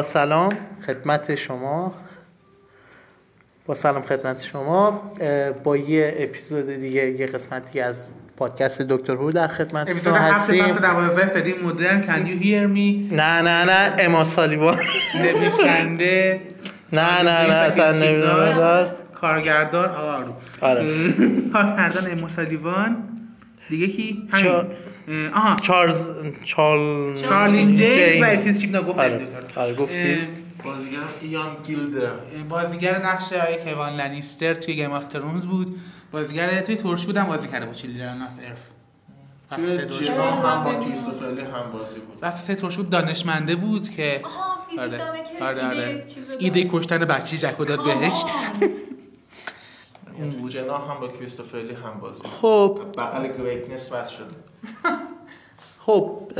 با سلام خدمت شما. با سلام خدمت شما. با یه اپیزود دیگه یه قسمت دیگه از پادکست دکتر هو در خدمت اپیزود شما هستیم. سری مدرن. Can you hear me? نه نه نه اما سالیوان نویسنده. نه نه نه اصلا نمی‌دونم. کارگردان. آرو آره. کارگردان اما سالیوان. دیگه کی؟ همین. آها. چارلز چارل چارلی جیمز. و ارتیز چیپنا گفتم آره آره گفتی. بازیگر ایان گیلده بازیگر نقش آقای کوان لنیستر توی گیم آف ترونز بود. بازیگر توی تورش بودم بازی کرده بود. چیلدرن آف ارف توی فصل جیران دو- هم با کریستوفرلی هم بازی بود. فصل سه تورش بود دانشمنده بود که آها فیزیک آره. دانه که آره آره. ایده. ایده کشتن بچه جکو داد بهش. اون بود جنا هم با کریستوفرلی هم بازی. خب. بغل گریتنس وصل شده. خب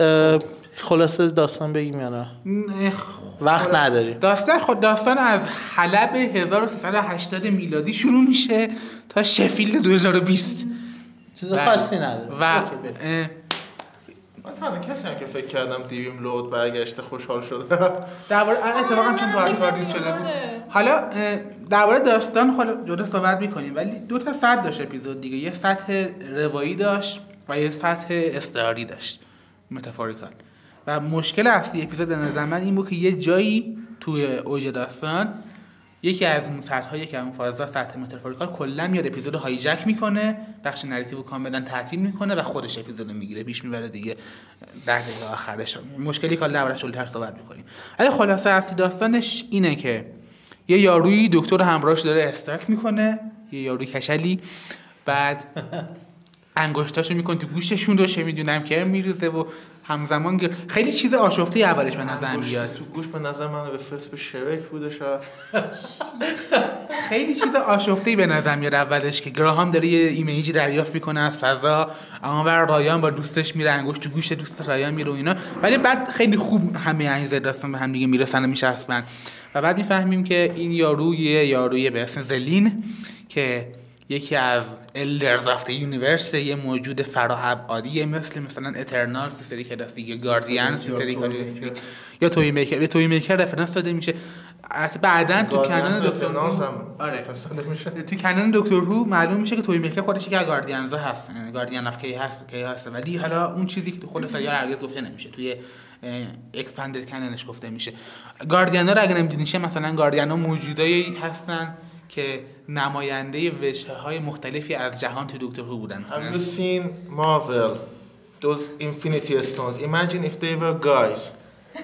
خلاصه داستان بگیم یا نه؟ نه، وقت نداریم. داستان خود داستان از حلب 1380 میلادی شروع میشه تا شفیلد 2020 چیز. خاصی نداره. و من تنها کسی هم که فکر کردم دیویم لود برگشته خوشحال شده. درباره آره، اتفاقا چون تو پاردیس شده بود. حالا درباره داستان حالا جدا صحبت می‌کنیم ولی دو تا سطح داشت اپیزود دیگه. یه سطح روایی داشت و یه سطح استعاری داشت metaphorical. و مشکل اصلی اپیزود به نظر من این بود که یه جایی توی اوج داستان یکی از اون سطح یکی اون فازا سطح metaphorical کلا میاد اپیزود hijack می‌کنه بخش narrative کاملا تعطیل می‌کنه و خودش اپیزود رو می‌گیره پیش می‌بره دیگه در دقیقه آخرش. مشکلی که دربارش جلوتر صحبت می‌کنیم. ولی خلاصه اصلی داستانش اینه که یه یارویی دکتر همراهش داره stalk می‌کنه یه یاروی کشلی. بعد انگشتاشو می‌کنه تو گوششون رو چه می‌دونم که میریزه و همزمان گر... خیلی چیز آشفته اولش به نظر بیاد تو گوش به نظر من به فلس به شرک بوده شاید. خیلی چیز آشفته به نظر میاد اولش که گراهام داره یه ایمیجی دریافت می‌کنه از فضا. اما بر رایان با دوستش میره انگشت تو گوش دوست رایان میره و اینا. ولی بعد خیلی خوب همه این داستان به هم دیگه می‌رسن و میشرسن و بعد می‌فهمیم که این یارو یه یاروی به اسم زلین که یکی از Elders of Universe یه موجود فراابعادیه مثل مثلا Eternal سری کلاسیک یا گاردین سری کلاسیک یا Toymaker Toymaker reference داده میشه. بعدا تو canon دکتر آره. تو canon Doctor Who معلوم میشه که Toymaker خودش از Guardians ا هست. Guardian of کی هست کی هست ولی حالا اون چیزی که تو خود سریال هرگز گفته نمیشه. توی expanded canon ش گفته میشه. گاردیانا رو اگه نمیدونیشه مثلا گاردیانا موجودایی هستن. که نماینده وجهه های مختلفی از جهان تو دکتر هو بودن. Have مثلا you seen Marvel. Those Infinity Stones. Imagine if they were guys.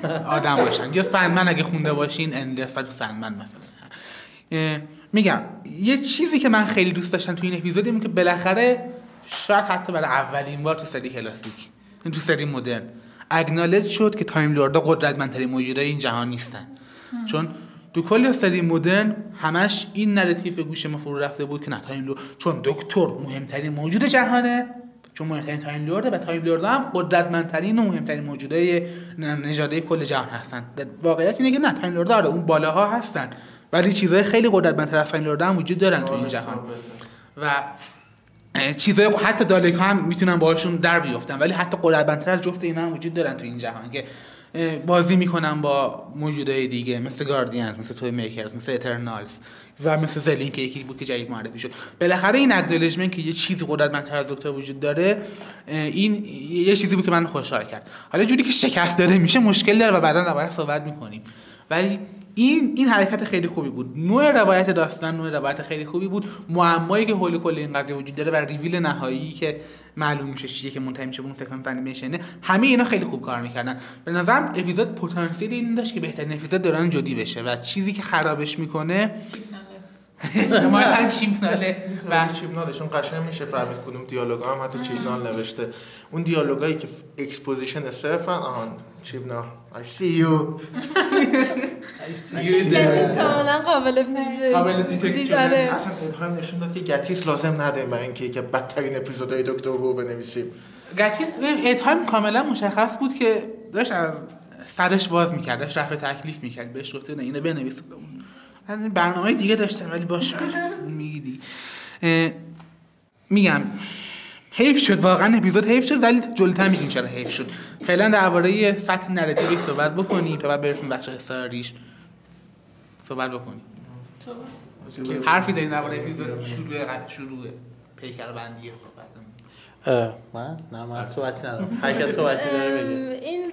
آدم باشن. یا Sandman اگه خونده باشین Endless تو Sandman مثلا. میگم یه چیزی که من خیلی دوست داشتم تو این اپیزود اینه که بالاخره شاید حتی برای اولین بار تو سری کلاسیک این تو سری مدرن acknowledge شد که Time Lord ا قدرتمندترین موجودای این جهان نیستن. چون تو کل سری مدرن همش این narrative به گوش ما فرو رفته بود که نه Time Lord چون دکتر مهمترین موجود جهانه چون مهمترین Time Lord ه و Time Lord هم قدرتمندترین و مهمترین موجودای ن- نژادهای کل جهان هستن. واقعیت اینه که نه Time Lord آره اون بالاها هستن. ولی چیزهای خیلی قدرتمندتر از Time Lord هم وجود دارن تو این جهان. و چیزای حتی دالک هم می‌تونن باهاشون در بیفتن ولی حتی قدرتمندتر از جفت اینا هم وجود دارن تو این جهان که بازی می‌کنن با موجودای دیگه مثل گاردینز مثل توی میکرز مثل اترنالز و مثل زلین که یکی بود که جدید معرفی شد. بالاخره این اکنالجمنت که یه چیزی قدرتمندتر از دکتر وجود داره این یه چیزی بود که من خوشحال کرد. حالا جوری که شکست داده میشه مشکل داره و بعدا دربارش صحبت می‌کنیم. ولی این این حرکت خیلی خوبی بود. نوع روایت داستان نوع روایت خیلی خوبی بود. معمایی که حول کل این قضیه وجود داره و ریویل نهایی که معلوم میشه چیزی که منتهی میشه به اون سکانس انیمیشنه همه اینا خیلی خوب کار می‌کردن. به نظرم اپیزود پتانسیل این داشت که بهترین اپیزود دوران جودی بشه و چیزی که خرابش می‌کنه احتمالاً چیبناله و و چیبنالشون قشنگ میشه فهمید کدوم دیالوگا هم حتی چیبنال نوشته. اون دیالوگایی که exposition صرفن آهان چیبنال I see you. گتیس کاملا قابل قابل detect شدن. آره. اصلا الهام نشون داد که گتیس لازم نداریم برای اینکه که بدترین اپیزودهای دکتر وو بنویسیم. گتیس اتهام کاملا مشخص بود که داشت از سرش باز می‌کرد داشت رفع تکلیف می‌کرد. بهش گفته نه اینو بنویس. من برنامه دیگه داشتم ولی باشه میگی دیگه میگم حیف شد واقعا اپیزود حیف شد ولی جلوتر میگیم چرا حیف شد. فعلا درباره سطح نراتیوی صحبت بکنیم تا بعد برسیم بخش استاریش. صحبت بکنیم حرفی دارین درباره اپیزود شروع شروع پیکر بندی اه، من؟ نه من صحبتی ندارم. هر کس صحبتی داره بگه. این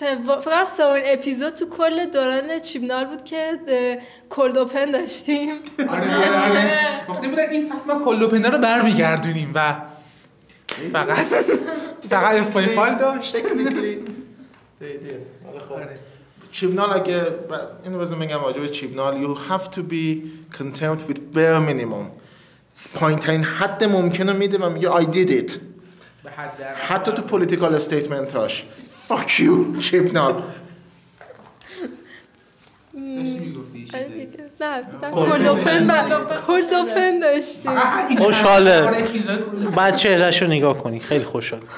سوم فقط سومین اپیزود تو کل دوران چیبنال بود که کلد اوپن داشتیم. آره آره گفته بودن این فصل ما cold open ا رو برمیگردونیم و فقط فقط Spyfall داشت. Technically, they did. ولی خب، چیبنال اگه اینو بزن بگم راجع به چیبنال you have to be content with bare minimum. پایین ترین حد ممکن رو میده و میگه I did it. حتی تو political statement هاش. Fuck you چیبنال داشتی می‌گفتی آره چیزی دیگه. نه کلد اوپن کلد اوپن داشتیم خوشحاله. آره، اپیزود- بعد چهرش رو نگاه کنی. خیلی خوشحال.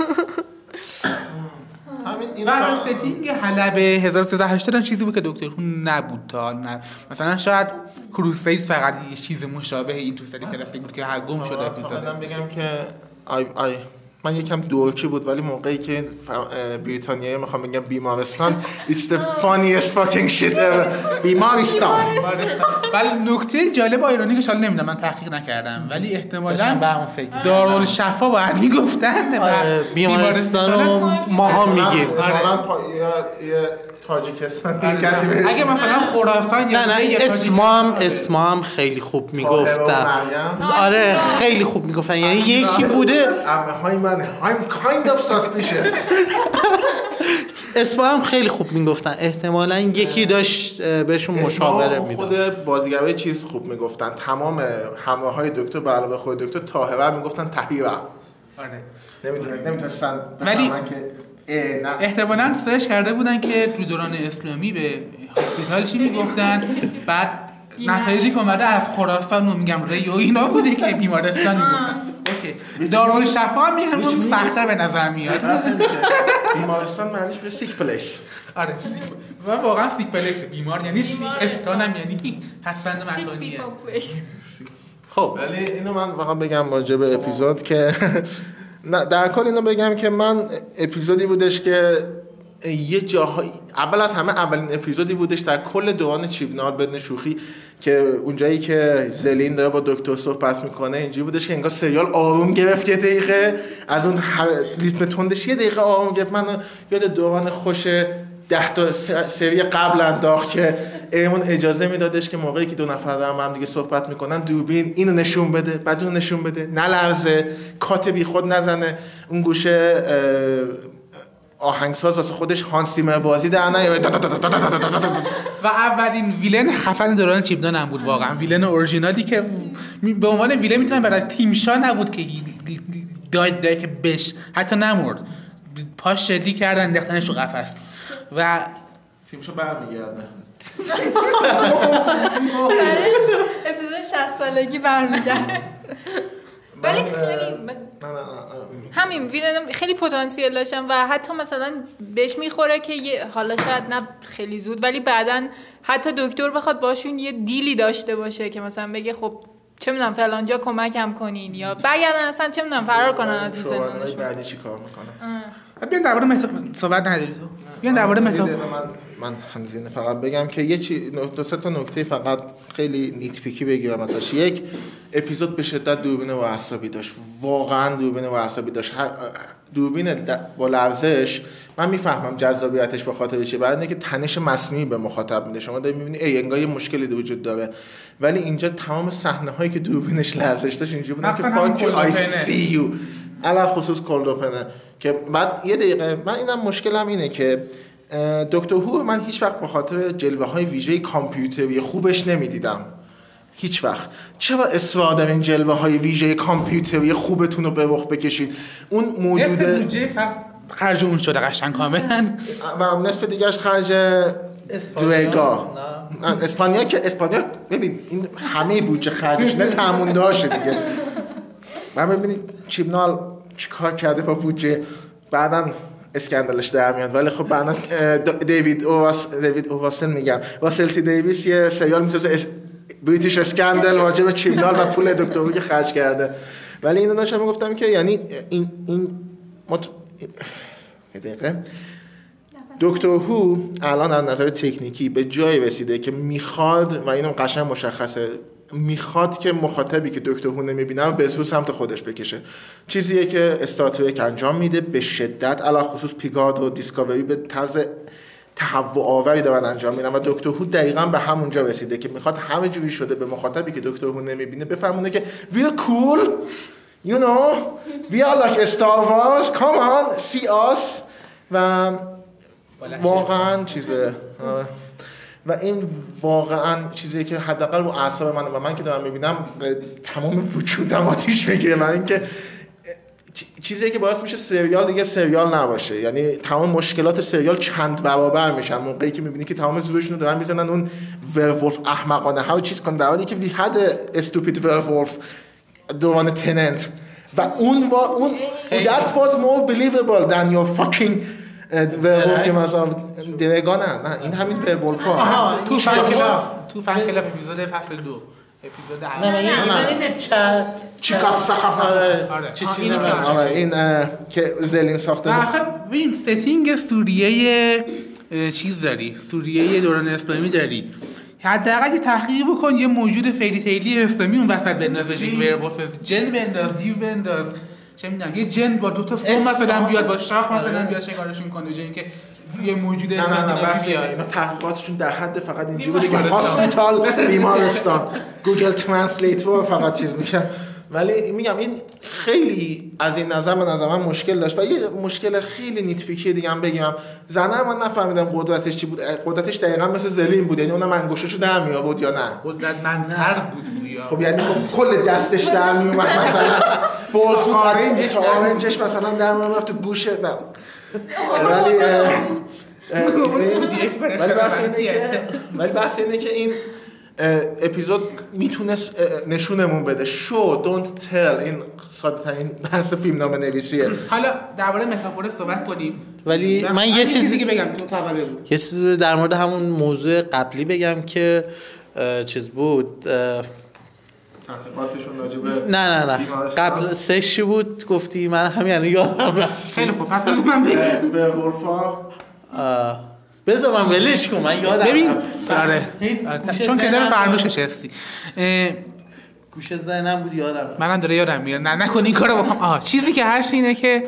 و ستینگ حلب 1380 چیزی بود که دکتر هون نبود تا نه. مثلا شاید کروسید فقط یه چیز مشابه این تو سری کلاسیک بود که هر گم شده اپیزود. بگم که آی آی من یکم دورکی بود ولی موقعی که بریتانیایی می‌خوام بگم بیمارستان It's the funniest fucking shit ever. بیمارستان. ولی نکته جالب ایرانی که حالا نمی‌دونم من تحقیق نکردم. ولی احتمالاً به همون فکر می‌کردم. دارالشفا باید می‌گفتن. آره، بیمارستان رو ماها میگیم. تاجیکستان آره. کسی اگه مثلا خراسان یا نه نه تاجیک- اسما هم اسما هم خیلی خوب می‌گفتن. آره خیلی خوب می‌گفتن. یعنی یکی بوده عمه های من I'm kind of suspicious. اسما هم خیلی خوب می‌گفتن. احتمالا یکی داشت بهشون مشاوره می‌داد. خود بازیگرای چیز خوب می‌گفتن. تمام همراه های دکتر به علاوه خود دکتر طاهره می‌گفتن تهیره آره. نمی‌دونن نمی‌تونستن ولی- که نه. احتمالا search کرده بودن که تو دوران اسلامی به hospital چی می‌گفتن. بعد نتایجی که اومده از خراسان میگم ری و اینا بوده که بیمارستان می‌گفتن. اوکی. دارالشفا هم میگن اون سخت‌تر به نظر میاد. بیمارستان معنیش به sick place. آره sick و واقعا sick place. بیمار یعنی sick استان هم یعنی پسوند مکانیه خب ولی اینو من فقط بگم راجع به اپیزود که در کل اینو بگم که من اپیزودی بودش که یه جاهای اول از همه اولین اپیزودی بودش در کل دوران چیبنال بدون شوخی که اونجایی که زلین داره با دکتر صحبت می‌کنه اینجوری بودش که انگار سریال آروم گرفت یه دقیقه. از اون ریتم تندش یه دقیقه آروم گرفت. من یاد دوران خوش ده تا سری قبل انداخت که ایمون اجازه میدادش که موقعی که دو نفر دارن هم دیگه صحبت می‌کنن دوربین اینو نشون بده بعد اون نشون بده. نلرزه کات بی خود نزنه. اون گوشه آهنگساز واسه خودش هانسیمر بازی در و اولین ویلن خفن دوران چیپدان هم بود واقعا. ویلن اورجینالی که به عنوان ویلن می‌تونم برای تیمشا نبود که داید که بش حتی نمرد. پاش شلی کردن انداختنش تو قفس. و تیمشو برمیگرده. اپیزود 60 سالگی برمیگرد ولی خیلی نه نه نه همین ویلن خیلی پتانسیل داشتن و حتی مثلا بهش می‌خوره که یه حالا شاید نه خیلی زود ولی بعدا حتی دکتر بخواد باشون یه دیلی داشته باشه که مثلا بگه خب چه می‌دونم فلانجا کمکم کنین یا برگردن اصلا چه می‌دونم فرار کنن از این زندانشون. بعدی چی کار می‌کنه بیان درباره متا صحبت نداری تو بیان درباره من- متا من همزینه فقط بگم که یه چی دو سه تا نکته فقط خیلی نیت پیکی بگیرم ازش یک اپیزود به شدت دوربین و اعصابی داشت. واقعا دوربین و اعصابی داشت دوربین با لرزش من می‌فهمم جذابیتش به خاطر چیه. بعد اینکه تنش مصنوعی به مخاطب میده. شما داری می‌بینی ای انگار یه مشکلی وجود داره. ولی اینجا تمام صحنه هایی که دوربینش لرزش داشت اینجوری بودن که فاک آی. سی یو علا خصوص کلدوپنه که بعد یه دقیقه من اینم مشکلم اینه که دکتر هو من هیچ وقت به خاطر جلوه های ویژه کامپیوتری خوبش نمی‌دیدم. هیچ وقت. چرا اصرار دارین جلوه های ویژه کامپیوتری خوبتون رو به رخ بکشید؟ اون بودجه فصل خرج اون شده قشنگ کاملا. و نصف دیگرش خرج دوگا اسپانیا. که اسپانیا ببین این همه بودجه خرجش نه تامون داشته دیگه. من ببینید چیبنال چیکار کرده با بودجه؟ بعدا اسکندلش در میاد. ولی خب بعدا دیوید اوواس دیوید اوواسن میگم واسلتی دیویس یه سریال می‌سازه اس... بریتیش اسکندل راجع به و پول دکتر که خرج کرده. ولی اینو داشتم می‌گفتم که یعنی این این مت... دقیقه. دکتر هو الان از نظر تکنیکی به جای رسیده که می‌خواد و اینم قشنگ مشخصه. می‌خواد که مخاطبی که دکتر هو نمی‌بینه به زور سمت خودش بکشه. چیزیه که استاتریک انجام میده به شدت علا خصوص پیگاد و دیسکاوری به طرز تهوع آوری دارن انجام میدن و دکتر هو دقیقا به همونجا رسیده که می‌خواد همه جوری شده به مخاطبی که دکتر هو نمی‌بینه بفهمونه که we are cool you know we are like Star Wars come on see us. و واقعا چیزه. آره. و این واقعا چیزی که حداقل رو اعصاب من و من که دارم می‌بینم تمام وجودم آتیش می‌گیره من اینکه چیزی که باعث میشه سریال دیگه سریال نباشه. یعنی تمام مشکلات سریال چند برابر میشن. موقعی که می‌بینی که تمام زورشون رو دارن می‌زنن اون ورولف احمقانه. ها چیز کن در حالی که وی a stupid werewolf دوران تننت و اون و اون that was more believable than your fucking ورولف که مثلا درگا نه نه این همین ورولف ها. تو فن کلاب. تو فن کلاب اپیزود فصل دو. اپیزود نه نه این چه آره. آره. چی چی اینو نمی‌دونم. که آره این که زلین ساخته بود. آخه ببین ستینگ سوریه چیز داری. سوریه دوران اسلامی داری. حداقل یه تحقیق بکن یه موجود fairy tale ی اسلامی اون وسط بنداز بشه werewolf جن بنداز دیو بنداز. چه می‌دونم یه جن با دو تا فوم اسم- مثلا بیاد با شاخ مثلا آره. بیاد شکارشون کنه جای اینکه یه موجود نه نه نه بس. بیاد اینا تحقیقاتشون در حد فقط اینجوری بوده که. hospital بیمارستان Google Translator فقط چیز میشه ولی میگم این خیلی از این نظر به نظر من مشکل داشت و یه مشکل خیلی nitpicky دیگه هم بگم زنه من نفهمیدم قدرتش چی بود. قدرتش دقیقا مثل زلین بود. یعنی اونم انگشتشو در می آورد یا نه؟ قدرت منتر بود گویا خب یعنی خب کل دستش در می اومد مثلا بازو آرنجش مثلا در می اومد تو گوشه نه. ولی ولی بحث اینه که ولی بحث اینه که این اپیزود می‌تونست نشونمون بده. شو دونت تل این ساده ترین بحث فیلم نامه نویسیه حالا درباره متافور صحبت کنیم. ولی من یه چیزی چیزی که بگم تو اول بگو. یه چیزی در مورد همون موضوع قبلی بگم که چیز بود به نه نه نه. قبل سشی بود؟ گفتی من همین یعنی یادم رفت. خیلی خوب پس من بگم اه، بذار من ولش کن من یادم ببین. آره آره. چون که داره فرنوشش هستی اه، گوشه ذهنم بود یادم. منم داره یادم میره نه نکن این کارو بکنم آها چیزی که هست اینه که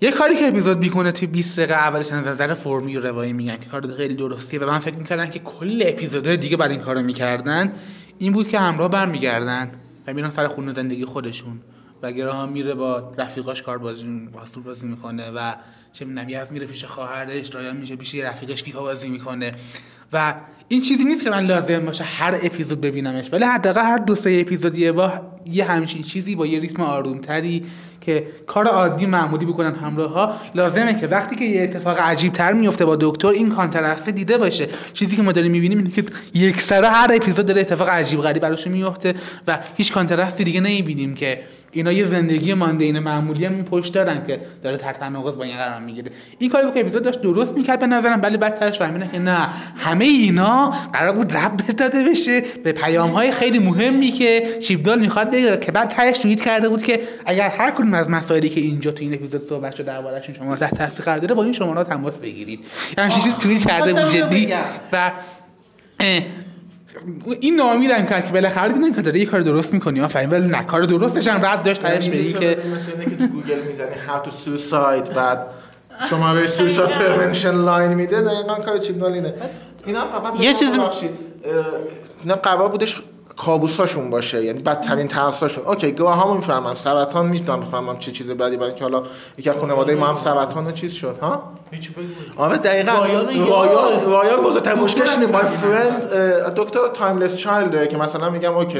یه کاری که اپیزود می‌کنه توی 20 دقیقه اولش از نظر فرمی و روایی میگن که کار خیلی درستیه و من فکر می‌کردم که کل اپیزودهای دیگه بعد این کارو می‌کردن این بود که همراه برمیگردن و میرن سر خونه زندگی خودشون و گراهام میره با رفیقاش کار بازی باسور بازی می‌کنه و چه می‌دونم یز میره پیش خواهرش رایان میشه پیش یه رفیقش فیفا بازی می‌کنه. و این چیزی نیست که من لازم باشه هر اپیزود ببینمش. ولی حداقل هر دو سه اپیزود یه یه همچین چیزی با یه ریتم آرومتری که کار عادی معمولی بکنن همراه ها لازمه که وقتی که یه اتفاق عجیب تر میفته با دکتر این کانترست دیده باشه. چیزی که ما داریم می‌بینیم اینه که یک سره هر اپیزود داره اتفاق عجیب غریب براش میفته و هیچ کانترستی دیگه نمی‌بینیم که اینا یه زندگی ماندین معمولی هم این پشت دارن که داره تحت تناقض با این قرار می‌گیره. این کاری که اپیزود داشت درست می‌کرد به نظرم ولی بعد ترش فهمیدن که نه. همه اینا قرار بود رب داده بشه به پیام های خیلی مهمی که چیپدال می‌خواد بگه که بعد ترش توییت کرده بود که اگر هر کدوم از مسائلی که اینجا تو این اپیزود صحبت شده دربارهشون شما تاثیر قرار داره با این شماره تماس بگیرید. یعنی چیزی توییت کرده بود جدی. و این ناامیدم کرد که بالاخره دیدن که داره یه کار درست می‌کنی آفرین. ولی نه کار درستش هم رد داشت. تهش به این که مثل اینه که تو گوگل می‌زنی how to suicide بعد شما به suicide prevention line میده دقیقا کار چیبنال اینه اینا فقط یه چیز- اینا قرار بودش کابوساشون باشه یعنی بدترین ترساشون. اوکی گراهام می‌فهمم سرطان می‌تونم بفهمم چه چیز بدی. برای اینکه حالا یکی از خانواده ما هم سرطان و چیز شد ها؟ آره دقیقا. رایان رایان بزرگترین مشکلش اینه my friend دکتر Timeless Child که مثلا میگم اوکی.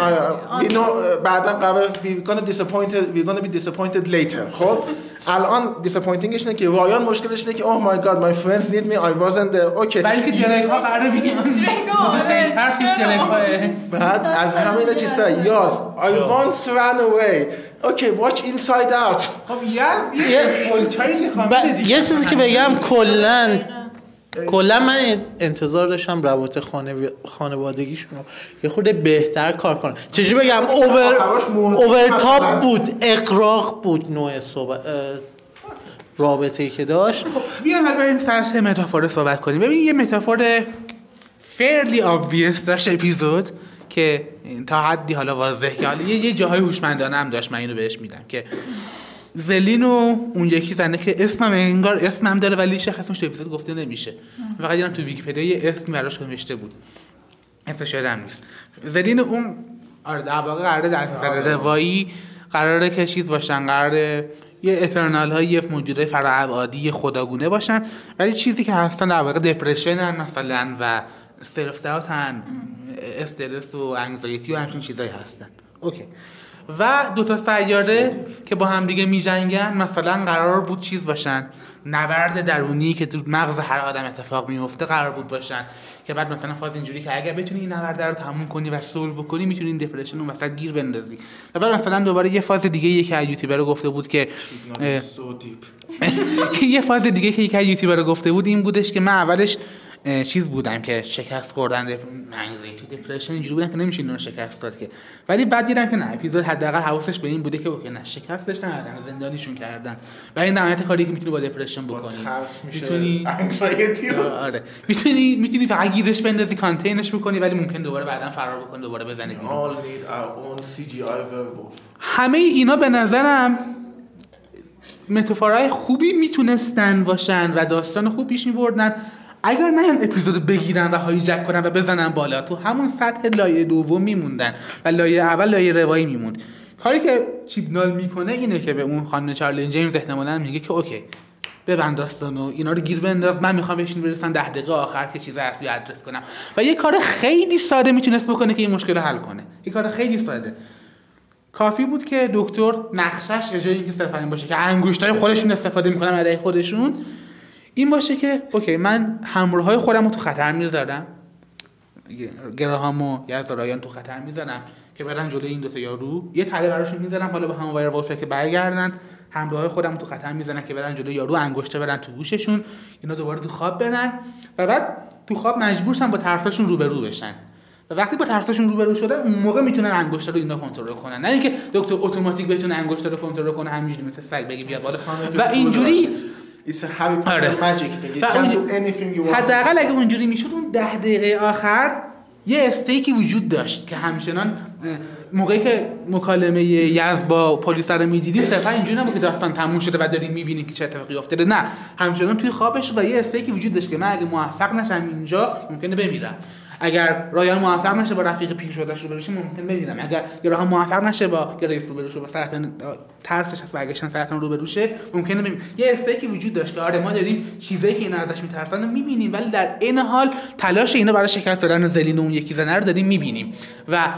آره know بعدا قرار we gonna disappointed we gonna be disappointed later خب؟ الان disappointingش اینه که رایان مشکلش اینه که oh my god my friends need me I wasn't there اوکی. ولی که درک ها قراره درک ها بعد از همه اینا چیزا یاس. I once ran away اوکی watch inside out خب دیگه یه چیزی که بگم کلا کلا من انتظار داشتم روابط خانو... خانوادگیشون رو یه خورده بهتر کار کنن. چجوری بگم؟ over آخرش مهم- over مثلاً- top بود اغراق بود نوع صحبت رابطه ای که داشت. بیایم حالا بریم سر سه metaphor صحبت کنیم. ببین یه metaphor fairly obvious داشت اپیزود که تا حدی حالا واضح که حالا یه, یه جاهای هوشمندانه هم داشت من اینو بهش میدم که زلین و اون یکی زنه که اسمم انگار اسمم داره ولی شخصش تو اپیزود گفته نمیشه. فقط دیدم تو ویکی‌پدیا یه اسم براش نوشته بود. اسمش یادم نیست. زلین اون آره در واقع قراره در نظر روایی قراره که چیز باشن قراره یه Eternal های یه موجودای فراابعادی خداگونه باشن. ولی چیزی که هستن در واقع depression ن مثلا و self-doubt ن استرس و anxiety و همچین چیزایی هستن. okay و دو تا سیاره که با هم دیگه میجنگن مثلا قرار بود چیز باشن؟ نبرد درونی که تو مغز هر آدم اتفاق میفته قرار بود باشن. که بعد مثلا فاز اینجوری که اگر بتونی این نبرد رو تموم کنی و سول بکنی می‌تونی این دپرشن رو مثلا گیر بندازی. و بعد مثلا دوباره یه فاز دیگه یکی از یوتیوبر گفته بود که. یه فاز دیگه که یکی از یوتیوبر گفته بود این بودش که من اولش چیز بودم که شکست خوردن انگزایتی دپرشن اینجوری بودن که نمیشه اینو شکست داد که. ولی بعد دیدم که نه اپیزود حداقل حواسش به این بوده که اوکی نه شکستش ندادن زندانیشون کردن. و این نهایت کاری که می‌تونی با دپرشن بکنی. می‌تونی انگزایتی آره. می‌تونی می‌تونی فقط گیرش بندازی کانتینش بکنی ولی ممکن دوباره بعدا فرار بکنی دوباره werewolf. همه اینا به نظرم متافورای خوبی می‌تونستن باشن و داستان خوب پیش میبردن. اگر نه این اپیزود بگیرن و هایجک کنن و بزنن بالا تو همون سطح لایه دوم میموندن و لایه اول لایه روایی میموند. کاری که چیبنال می‌کنه اینه که به اون خانم چارلین جیمز احتمالاً میگه که okay ببند داستانو اینا رو گیر بنداز. من می‌خوام بهشون برسن ده دقیقه آخر که چیز اصلی ادرس کنم. و یه کار خیلی ساده می‌تونست بکنه که این مشکل رو حل کنه. یه کار خیلی ساده. کافی بود که دکتر نقشش جای اینکه صرفا این باشه که انگشتای خودشون استفاده می‌کنن برای خودشون این باشه که okay من همراه های خودم رو تو خطر می‌ذارم. گراهام و یزدارایان تو خطر می‌ذارم که برن جلوی این دوتا یارو. یه تله براشون می‌ذارم حالا با همون وایر که برگردن. همراه های خودم رو تو خطر می‌زنن که برن جلوی یارو انگشته برن تو گوششون اینا دوباره تو خواب برن. و بعد تو خواب مجبور شن با طرفشون روبرو بشن. و وقتی با طرفشون روبرو شدن اون موقع می‌تونن انگشته رو اینا کنترل کنن. نه اینکه دکتر اتوماتیک بتونه انگشته رو کنترل کنه همینجوری مثل سگ بگی بیا بالا. و اینجوری It's a Harry Potter آره. حداقل اگه اونجوری می‌شد اون ده دقیقه آخر یه stake ی وجود داشت که همچنان موقعی که مکالمه یز با پلیس رو می‌دیدیم صرفا اینجوری نبود که داستان تموم شده و داریم می‌بینیم که چه اتفاقی افتاده. نه همچنان توی خوابش و یه stake ی وجود داشت که من اگه موفق نشم اینجا ممکنه بمیرم. اگر رایان موفق نشه با رفیق پیر شدهش روبرو شه ممکن بمیرم اگر گراهام موفق نشه با گریس روبرو شه با سرطان ترسش از برگشتن سرطان روبرو شه ممکنه بمیرم یه استیکی وجود داشت که آره ما داریم چیزایی که اینا ازش میترسن رو می‌بینیم ولی در این حال تلاش اینا برای شکست دادن زلین و اون یکی زنه رو داریم می‌بینیم. و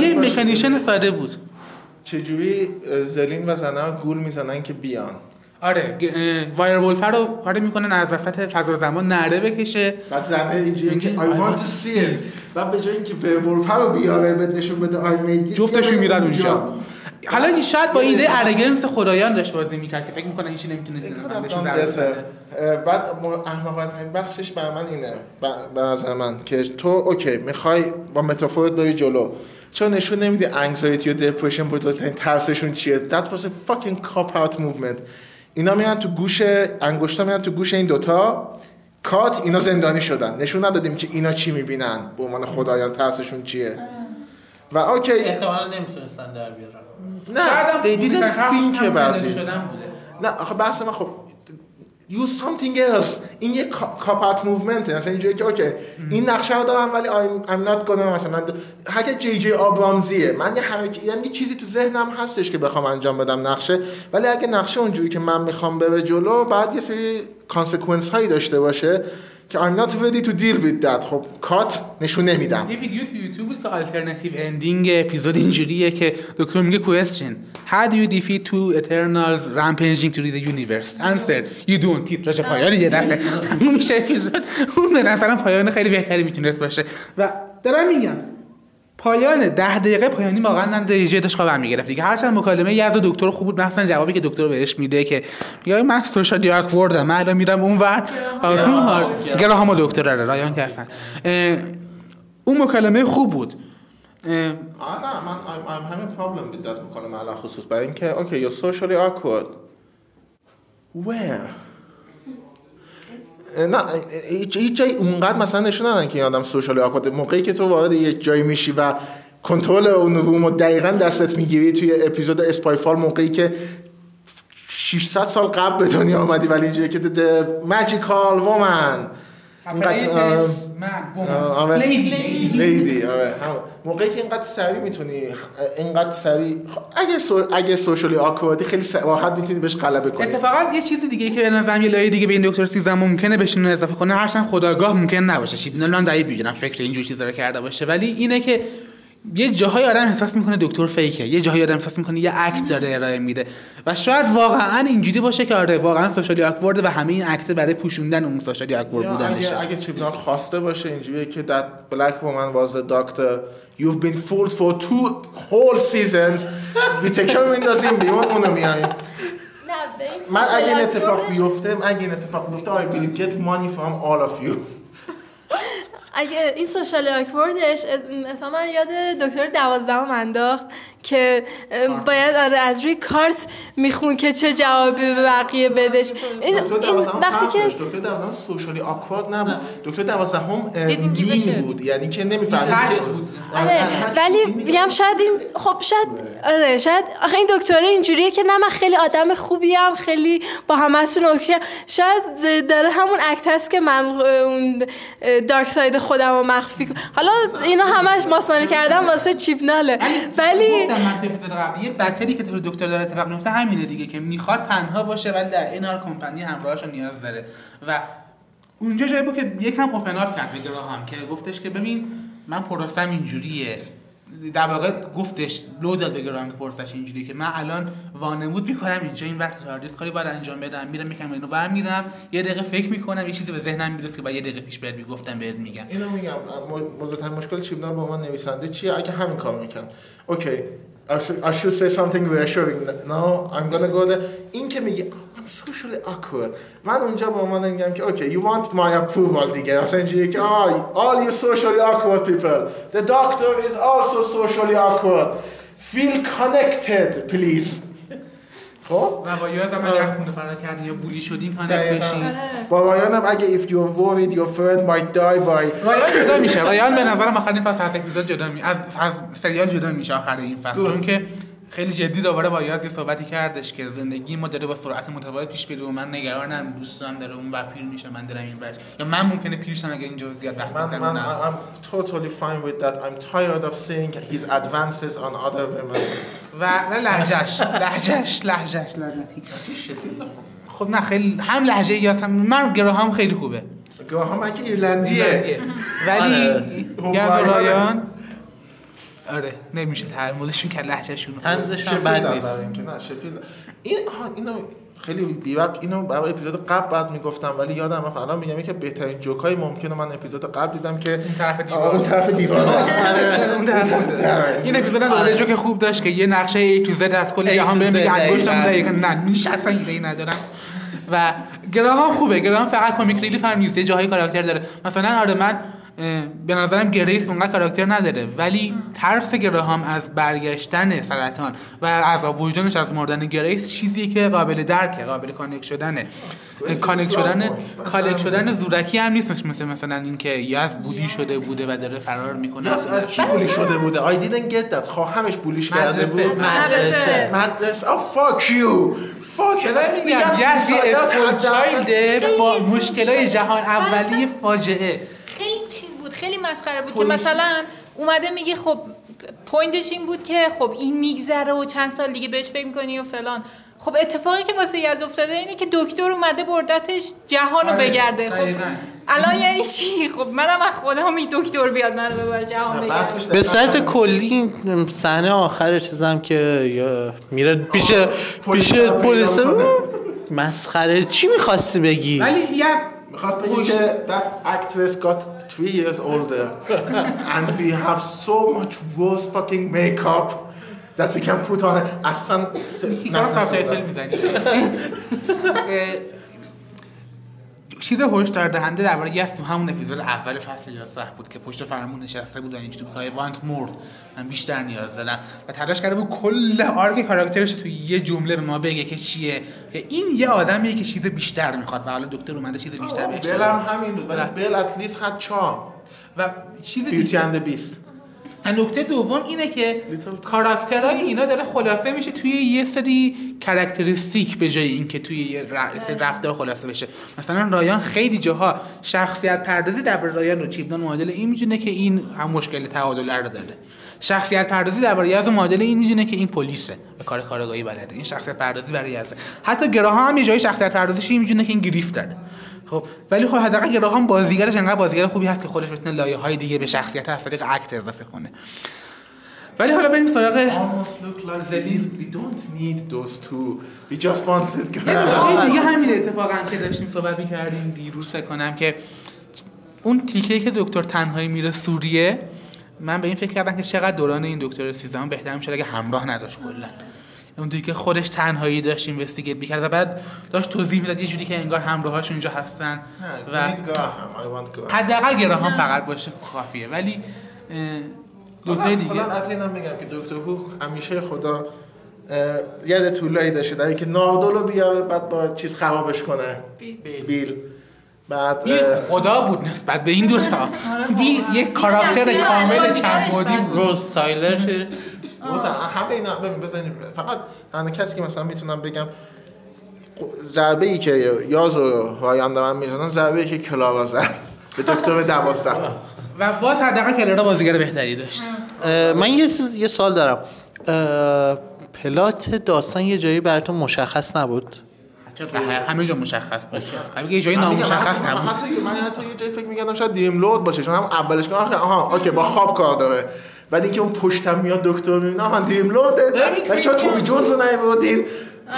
یه مکانیشن که- ساده بود. چجوری زلین و زنه گول می‌زنن که بیان؟ آره وایر ولفر رو کاری می‌کنن از وسط فضا زمان نره بکشه. بعد زنه اینجوری که I want to see it. بعد به جای اینکه ورولف رو بیاره به نشون بده I made it. جفتشون میرن اونجا. حالا شاید با ایده. ارگنس خدایان داشت بازی می‌کرد که فکر می‌کنه هیچی نمی‌تونه بعد احمقانه ترین بخشش بر من اینه. به نظر من که تو okay می‌خوای با metaphor ت بری جلو. چون نشون نمیدی anxiety و depression بزرگترین ترسشون چیه؟ That was a fucking cop out movement. اینا میرن تو گوش انگشتا میرن تو گوش این دوتا. کات اینا زندانی شدن. نشون ندادیم که اینا چی می‌بینن. به عنوان خدایان ترسشون چیه. و okay. احتمالا نمی‌تونستن در بیارن. نه. they didn't think about it. بوده. نه آخه بحث من خب use something else این یه cop out movement مثلا اینجوری که okay این نقشه رو دارم ولی I'm, I'm not gonna مثلا حتی جی جی آبرامزیه من یه حرکت یعنی چیزی تو ذهنم هستش که بخوام انجام بدم نقشه ولی اگه نقشه اونجوری که من می‌خوام بره جلو بعد یه سری consequence هایی داشته باشه. که I'm not ready to deal with that. خب کات نشون نمیدم. یه ویدیو تو یوتیوب بود که alternative ending اپیزود اینجوریه که دکتر میگه question. How do you defeat two eternals rampaging through the universe? Answer you don't. تیتراژ پایان یه دفعه. تموم میشه اپیزود. اون به نظرم پایان خیلی بهتری می‌تونست باشه. و دارم میگم پایان ده دقیقه پایانی واقعا من دیگه داشت خوابم می‌گرفت دیگه هرچند مکالمه یه از دکتر خوب بود مثلا جوابی که دکتر بهش میده که میگه من سوشال اکوردم من الان میرم اونور گراهام. دکتر رو رایان کردن. اون مکالمه خوب بود. نه من having problem with that مکالمه علی خصوص برای اینکه okay you're socially awkward. Where? نه هیچ جایی اونقدر مثلا نشون ندن که این آدم social awkward موقعی که تو وارد یک جایی میشی و کنترل اون رو دقیقا دستت می‌گیری توی اپیزود اسپایفال موقعی که 600 سال قبل به دنیا آمدی ولی اینجوری که the magical woman. اینقدر آره. lady. آره. موقعی که اینقدر سریع می‌تونی اینقدر سریع اگه سو... اگه socially awkward ی خیلی راحت می‌تونی بهش غلبه کنی. اتفاقا یه چیز دیگه که به نظرم یه لایه دیگه به این دکتر سیزده ممکنه بهش اینو اضافه کنه هرچند خودآگاه ممکن نباشه. چیبنال من دایی بگیرم فکر اینجور چیزا رو کرده باشه. ولی اینه که یه جاهای آدم احساس می‌کنه دکتر fake ه. یه جاهای آدم احساس می‌کنه یه act داره ارائه میده. و شاید واقعا اینجوری باشه که آره واقعا socially awkward و همه این act برای پوشوندن اون socially awkward یا بودنشه. اگه اگه چیبنال خواسته باشه اینجوریه که that black woman was the doctor. You've been fooled for two whole seasons. We take her میندازیم بیرون اونو میاریم من اگه این اتفاق بیفته اگه این اتفاق بیفته I will get money from all of you. اگه این سوشال اکوردش اتفاقا یاد دکتر دوازدهم انداخت. که باید آره از روی کارت میخون که چه جوابی به بقیه بدش این, وقتی که. دکتر دوازدهم socially awkward نبود. دکتر دوازدهم. mean بود. یعنی که نمی‌فهمید بود. آره ولی میگم شاید این خب شاید آره شاید آخه این دکتره اینجوریه که نه من خیلی آدم خوبیم خیلی با همتون okay شاید داره همون act هست که من اون dark side خودم رو مخفی کنم حالا اینا همش ماسمالی کردن واسه چیبناله. ولی گفتم من تو اپیزود قبلی battle ی که تو دکتر داره اتفاق میفته همینه دیگه که می‌خواد تنها باشه ولی در این حال کمپانی همراهش نیاز داره. و اونجا جایی بود که یکم open up کرد به گراهام که گفتش که ببین من پروسم اینجوریه. در واقع گفتش لو داد به گراهام که پروسش اینجوریه که من الان وانمود می‌کنم اینجا این وقت تاردیس کاری باید انجام بدم میرم یکم اینو برمیرم یه دقیقه فکر می‌کنم یه چیزی به ذهنم می‌رسه که بعد یه دقیقه پیش بهت می‌گفتم بهت میگم. اینو میگم بزرگترین مشکل چیبنال با من نویسنده چیه؟ اگه همین کار می‌کرد. okay. I should, I should say something reassuring no I'm gonna go there این که میگه "Oh, I'm socially awkward من اونجا با من میگم که okay you want my approval دیگه مثلا اینجوریه که ah, all you socially awkward people the doctor is also socially awkward feel connected please خب؟ و با یازم اگر خونه فرار کردی یا بولی شدین کانکت. بشین. با رایانم اگه if you're worried your friend might die by رایان جدا میشه. رایان به نظرم آخر این فصل از اپیزود جدا می از از سریال جدا میشه آخر این فصل. چون که خیلی جدی دوباره با یاز یه صحبتی کردش که زندگی ما داره با سرعت متفاوت پیش میره و من نگرانم دوستم داره اون بر پیر میشه من دارم این برش یا من ممکنه پیر شم اگه اینجا زیاد وقت بذارم I- I'm totally fine with that. I'm tired of seeing his advances on other women. و و لهجهش لهجهش لهجهش لعنتی خب نه خیلی هم لهجه یاس هم من گراهام خیلی خوبه. گراهام اگه ایرلندیه. ولی آره. یاز و رایان آره نمیشه. تحملشون که لهجهشون تنزش هم شفیل بد نیست. اینکه نه شفیل. این اینو خیلی بی ربط اینو برای اپیزود قبل بعد می‌گفتم ولی یادم رفت الان میگم که بهترین جوک های ممکنه من اپیزود قبل دیدم که اون طرف دیوار. اون طرف دیوار. این اپیزود هم دوره جو که خوب داشت که یه نقشه A to Z از کل جهان بهم میگه. انگشتم دقیقاً. نه من شخصا ایده ای ندارم. و گراهام خوبه. گراهام فقط کمیک ریلیف هم نیست. یه جاهای کاراکتر داره. مثلا آره من به نظرم گریس اونقدر کاراکتر نداره. ولی ترس گراهام از برگشتن سرطان و از وجدانش از مردن گریس چیزی که قابل درکه قابل connect شدنه. connect شدن connect شدن زورکی هم نیست مثل مثلا اینکه یاز bully شده بوده و داره فرار می‌کنه. از, از کی bully شده بوده؟ I didn't get that. خواهمش bully ش کرده بود. مدرسه. مدرسه. oh fuck you. Fuck چرا میگم؟ child ه با مشکلای جهان اولی فاجعه. خیلی مسخره بود که. مثلا اومده میگه خب پوینتش این بود که خب این میگذره و چند سال دیگه بهش فکر می‌کنی و فلان خب اتفاقی که واسه یز افتاده اینه که دکتر اومده بردتش جهان رو آره، بگرده خب. الان یعنی چی خب منم از خودم این دکتر بیاد منو ببره جهان بگرده به صورت کلی صحنه آخر چیزم که میره پیش پیش پلیس. مسخره چی می‌خواستی بگی ولی یه میخواست بگه که that actress got three years older and we have so much worse fucking makeup that we can put on اصلا تیکار سابتایتل میزنی چیز هشدار دهنده درباره یه تو همون اپیزود اول فصل 11 بود که پشت فرمون نشسته بود و اینجوری که وانت مورد. من بیشتر نیاز دارم. و تلاش کرده بود کل آرک کاراکترش تو یه جمله به ما بگه که چیه. که این یه آدمیه که چیز بیشتر می‌خواد و حالا دکتر اومده چیز بیشتر بهش بیل هم همین بود. ولی بل at least had charm و چیز beauty and beast نکته دوم اینه که کاراکترهای اینا داره خلاصه میشه توی یه سری characteristic به جای اینکه توی یه ر- سری رفتار خلاصه بشه. مثلا رایان خیلی جاها شخصیت پردازی درباره رایان رو چیبنال معادل این می‌دونه که این هم مشکل تعادل رو داره. شخصیت پردازی درباره یز معادل این می‌دونه که این پلیسه به کار کارآگاهی بلده. این شخصیت پردازی برای یزه حتی گراها هم یه جای شخصیت پردازیش این می‌دونه که این گریف داره خب ولی خب حداقل گراها هم بازیگرش انقدر بازیگر خوبی هست که خودش بتونه لایه های دیگه به شخصیت از طریق اکت اضافه کنه. ولی حالا بریم سراغ دیگه همین اتفاقا که داشتیم صحبت می‌کردیم دیروز فکر کنم که اون تیکه که دکتر تنهایی میره سوریه من به این فکر کردم که چقدر دوران این دکتر سیزدهم بهتر می‌شد اگه همراه نداشت کلا. اون دیگه خودش تنهایی داشت اینوستیگیت می‌کرد و بعد داشت توضیح می‌داد یه جوری که انگار همراهاش اونجا هستن و حداقل گراهام فقط باشه کافیه. ولی دوتای دیگه. حالا حتی اینم بگم که دکتر هو همیشه خدا ید طولایی داشته در اینکه نادل رو بیاره بعد با چیز خرابش کنه. بیل. بعد بیل اه، خدا بود نسبت به این دوتا بیل یک کاراکتر کامل چند بود. روز تایلر همه اینا ببین بزنید فقط تنها کسی که مثلا می‌تونم بگم ضربه ای که یاز و رایان دارن می‌زنن ضربه ای که کلارا زد به دکتر دوازده. و باز حداقل کلرا بازیگر بهتری داشت. من یه چیز- یه سال دارم. پلات داستان یه جایی براتون مشخص نبود؟ همه جا مشخص بود. یه جایی من نامشخص من نبود. من حتی یه جایی فکر می‌کردم شاید دیم لود باشه چون هم اولش که آخه آها اوکی با خواب کار داره. بعد اینکه اون پشتم میاد دکتر می‌بینه آها Dream Lord ه. ولی چرا توبی جونز رو نیوردین؟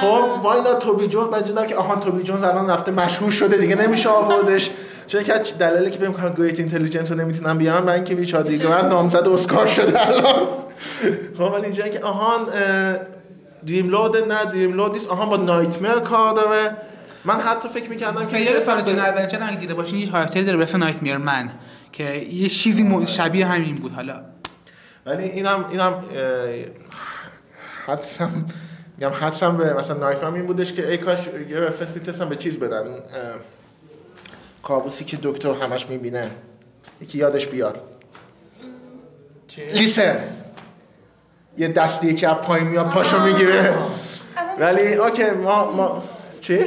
خب وای اینا توبی جونز بعد دیدم که آها توبی جونز الان رفته مشهور شده دیگه نمیشه آوردش. چون که از دلایلی که فکر کنم Great Intelligence رو نمی‌تونم بیارم برای اینکه ریچارد ای گرنت نامزد اسکار شده الان. خب ولی اینجا که آهان Dream Lord نه Dream Lord نیست. آهان با nightmare کار داره. من حتی فکر می‌کردم که می‌تونستم Sarah Jane Adventures دیده باشین یه کاراکتری داره به اسم Nightmare Man که یه چیزی شبیه همین بود حالا. ولی اینم اینم حدسم میگم حدسم به مثلا نایتمر این بودش که ای کاش یه رفرنس می‌تونستم به چیز بدن. کابوسی که دکتر همش می‌بینه. یکی یادش بیاد. لیسن. یه دستی که از پایین میاد پاشو می‌گیره. ولی اوکی ما ما چی؟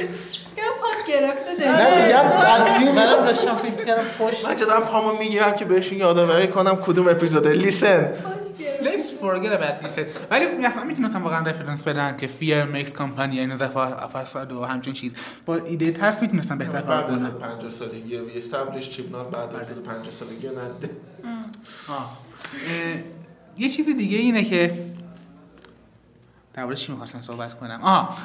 گرفته نه میگم قطعی منم داشتم فکر کردم پشت من جدا پامو می‌گیرم که بهشون یادآوری کنم کدوم اپیزوده لیسن Let's forget about this. ولی مثلا می‌تونستم واقعا رفرنس بدن که fear makes company این فساد و همچین چیز. با ایده ترس می‌تونستم بهتر کار بعد کنم. از 50 سالگی وی استابلیش چیپنات بعد از 50 سالگی نده یه چیز دیگه اینه که درباره چی می‌خواستم صحبت کنم؟ آه.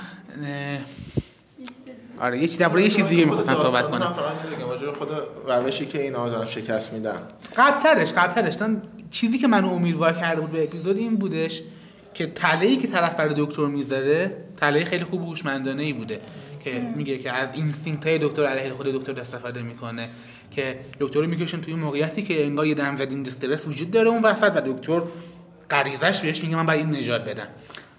آره یه چیز درباره یه چیز دیگه می‌خواستم صحبت کنم. کنم خود روشی که این آزان شکست میدن. قبلترش قبلترش. چیزی که منو امیدوار کرده بود به اپیزود این بودش که تله‌ای که طرف برای دکتر می‌ذاره تله خیلی خوب هوشمندانه ای بوده که میگه که از اینستینکت های دکتر علیه خود دکتر استفاده می‌کنه که دکتر رو می‌کشن توی موقعیتی که انگار یه دم زدین استرس وجود داره اون وسط و دکتر غریزش بهش میگه من باید این نجات بدم.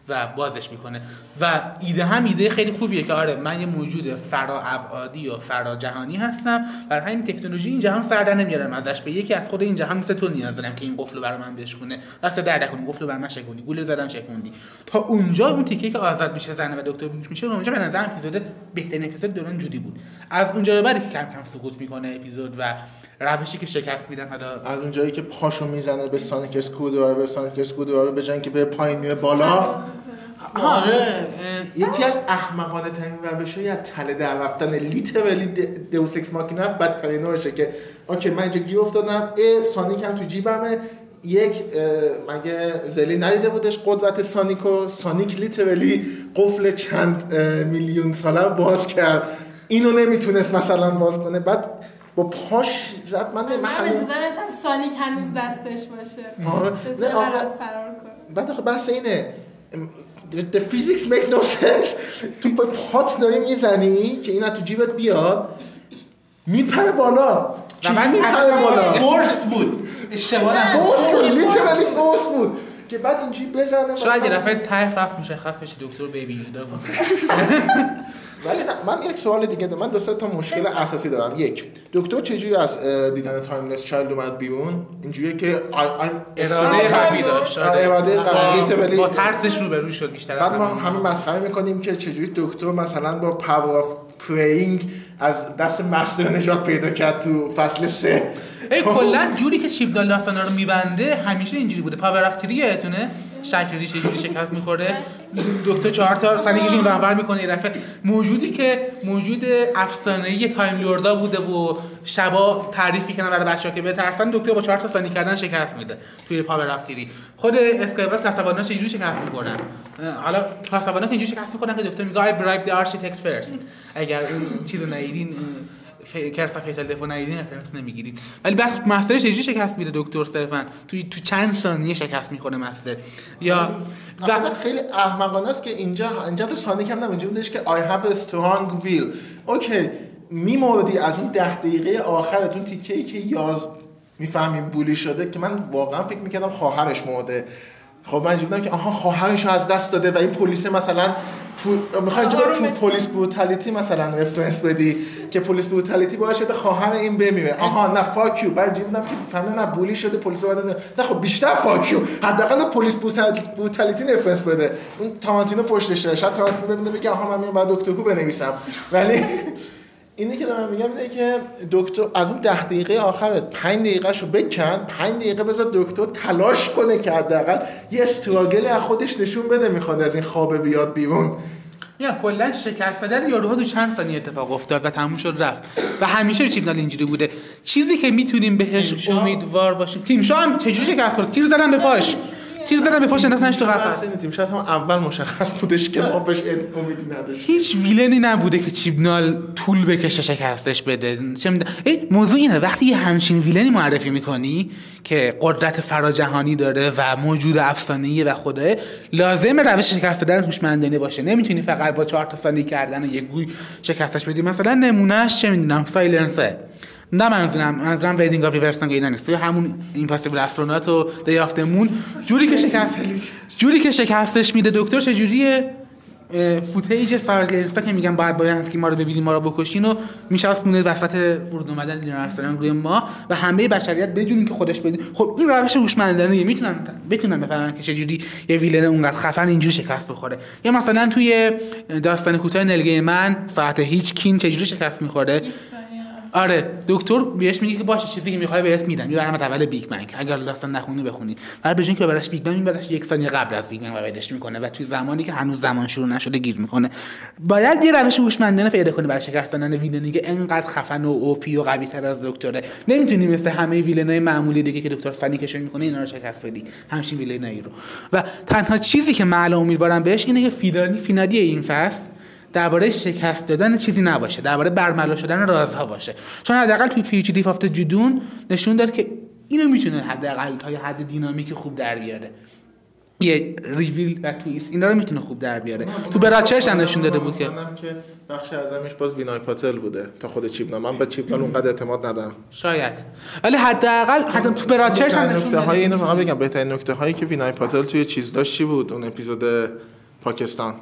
و بازش می‌کنه. و ایده هم ایده خیلی خوبیه که آره من یه موجود فرا ابعادی و فرا جهانی هستم. برای همین تکنولوژی این جهان سر در نمیارم ازش به یکی از خود این جهان مثل تو نیاز دارم که این قفل رو برای من بشکونه. دست در نکنی قفل رو بر من شکونی. گول زدم شکوندی. تا اونجا اون تیکه که آزاد میشه زنه و دکتر بیهوش میشه اونجا به نظر اپیزود بهترین اپیزود دوران جودی بود. از اونجا به بعد که کم کم سقوط می‌کنه اپیزود و روشی که شکست میدن حالا از اون جایی که پاشو می‌زنه به sonic screwdriver به sonic screwdriver به جای اینکه به پایین میره بالا. آره. یکی از احمقانه ترین روش های از تله در رفتن literally deus ex machina بدترین نوعشه که اوکی من اینجا گیر افتادم ای sonic هم تو جیبمه. یک مگه زلین ندیده بودش قدرت sonic و؟ sonic literally قفل چند میلیون ساله باز کرد. اینو نمی‌تونست مثلا باز کنه. بعد با پاش زد من نه- من من هنوز- انتظار داشتم سالیک هنوز دستش باشه. آره. نه، آخه- فرار کنه بعد آخه بحث اینه The physics make no sense. تو با پات داری می‌زنی که این از تو جیبت بیاد میپره بالا. و چی میپره بالا؟ فورس بود. اشتباه. فورس بود لیترالی فورس بود. که بعد اینجوری بزنه شاید یه دفعه ته رفت مشخص بشه دکتر بیبی یودا بود. ولی نه، من یک سوال دیگه دارم. من دو سه تا مشکل اساسی دارم. یک دکتر چجوری از دیدن Timeless Child اومد بیرون؟ اینجوریه که اراده قوی داشت. آره. آره، اراده قوی، با- ولی- با ترسش روبرو شد بیشتر بعد ما همه. مسخره می‌کنیم که چجوری دکتر مثلا با power of praying از دست Master نجات پیدا کرد تو فصل سه. ای کلا جوری که چیبنال داستانا رو میبنده همیشه اینجوری بوده. Power of Three یادتونه شکری چه جوری شکست می‌خوره. دکتر چهار تا سنگیش این برابر می‌کنه. یه دفعه موجودی که موجود افسانه‌ای تایم لوردا بوده و شبا تعریف می‌کنن برای بچه‌ها که بترسن دکتر با چهار تا ثانیه کردن شکست میده توی پاور اف تری خود اسکایوات کسبانا چجوری شکست می‌کنن حالا کسبانا که اینجوری شکست می‌کنن که دکتر میگه I bribe the architect first. اگر اون چیزو ندیدین ف- کرسا فیتال دفو ندیدین رفرنس نمی‌گیرید ولی بعد مستر چجوری شکست میده دکتر صرفا؟ تو تو چند ثانیه شکست می‌کنه مستر یا و و خیلی احمقانه است که اینجا اینجا تو sonic هم اینجا بودش که I have a will. اوکی میمردی از اون ده دقیقه آخر اون تیکه ای که یاز می‌فهمیم bully شده که من واقعا فکر می‌کردم خواهرش مرده. خب من بودم که آها خواهرش از دست داده و این پلیس مثلا. می‌خوای اینجا به پو... police brutality مثلا reference بدی که police brutality باعث شده خواهر این بمیره. آها نه fuck you بعد بودم که فهمیدم نه bully شده پلیس بعد نه. خب بیشتر فاکیو حداقل پلیس بروتال- بروتالیتی رفرنس بده. اون تارانتینو پشتش شاید تارانتینو ببینه بگه آها من میام بعد دکتر هو بنویسم. ولی اینی که دارم میگم اینه که دکتر از اون ده دقیقه آخر پنج دقیقه رو بکن پنج دقیقه بذار دکتر تلاش کنه که حداقل یه استراگل از خودش نشون بده می‌خواد از این خوابه بیاد بیرون. یا کلا شکست دادن یاروها تو چند ثانیه اتفاق افتاد و تموم شد رفت. و همیشه چیپنال اینجوری بوده. چیزی که می‌تونیم بهش؟ امیدوار باشیم تیم شا هم چجوری شکست خورد؟ تیر زدن به پاش. تیر زدن به پاش انداختنش تو قفس. تیم. شاید هم اول مشخص بودش که ما بهش امیدی نداشت هیچ ویلنی نبوده که چیبنال طول بکشه شکستش بده. چه موضوع اینه. وقتی یه همچین ویلنی معرفی می‌کنی که قدرت فراجهانی داره و موجود افسانه‌ای و خداه لازم روش شکست دادن هوشمندانه باشه. نمی‌تونی فقط با چهار تا کردن یه گوی شکستش بدی. مثلا نمونهش چه می‌دونم؟ سایلنسه نه منظورم منظورم ویدینگ آف ریورسنگ اینا نیست. همون ایمپاسیبل استرونات و دی آف مون جوری که شکست جوری. که شکستش میده دکتر چجوریه؟ اه، فوتیج سارگرستا که میگن باید باید که ما رو ببینیم ما رو بکشین و میشستونه وسط ورود اومدن ارسلان روی ما و همه بشریت بدونین که خودش بدون خب این روش هوشمندانه می‌تونن بتونن بفهمن که چجوری یه ویلن اونقدر خفن اینجوری شکست بخوره. یا مثلا توی داستان کوتاه نیل گیمن ساعت هیچ کین چجوری شکست می‌خوره؟ آره دکتر بهش میگه که باشه چیزی که می‌خوای بهت میدم. یه برنامه اول بیگ بنگ. اگر داستان نخونی بخونی. بعد به جای اینکه براش بیگ بنگ میبرش یک ثانیه قبل از بیگ بنگ واردش می‌کنه و توی زمانی که هنوز زمان شروع نشده گیر می‌کنه. باید یه روش هوشمندانه پیدا کنی برای شکست دادن villain ی که انقدر خفن و OP و قوی تر از دکتره. نمی‌تونی مثل همه villain ای معمولی دیگه که دکتر sonic شون می‌کنه اینا رو شکست بدی. همچین villain ایی رو. و تنها چیزی که الان امیدوارم بهش اینه که finale ی finale ی این فصل درباره شکست دادن چیزی نباشه درباره برملا شدن رازها باشه. چون حداقل توی Fugitive of the Judoon نشون داد که اینو می‌تونه حداقل تا یه حد دینامیکی خوب در بیاره. یه ریویل و twist اینا رو می‌تونه خوب در بیاره. تو Broadchurch هم نشون داده بود که که بخش اعظمش باز وینای پاتل بوده تا خود چیبنال. من به چیبنال اونقدر اعتماد ندارم. شاید. ولی حداقل حتی تو Broadchurch هم نشون نکته های داده اینو فقط بگم بهترین نکته هایی که وینای پاتل توی چیز داشت چی بود؟ اون اپیزود پاکستان.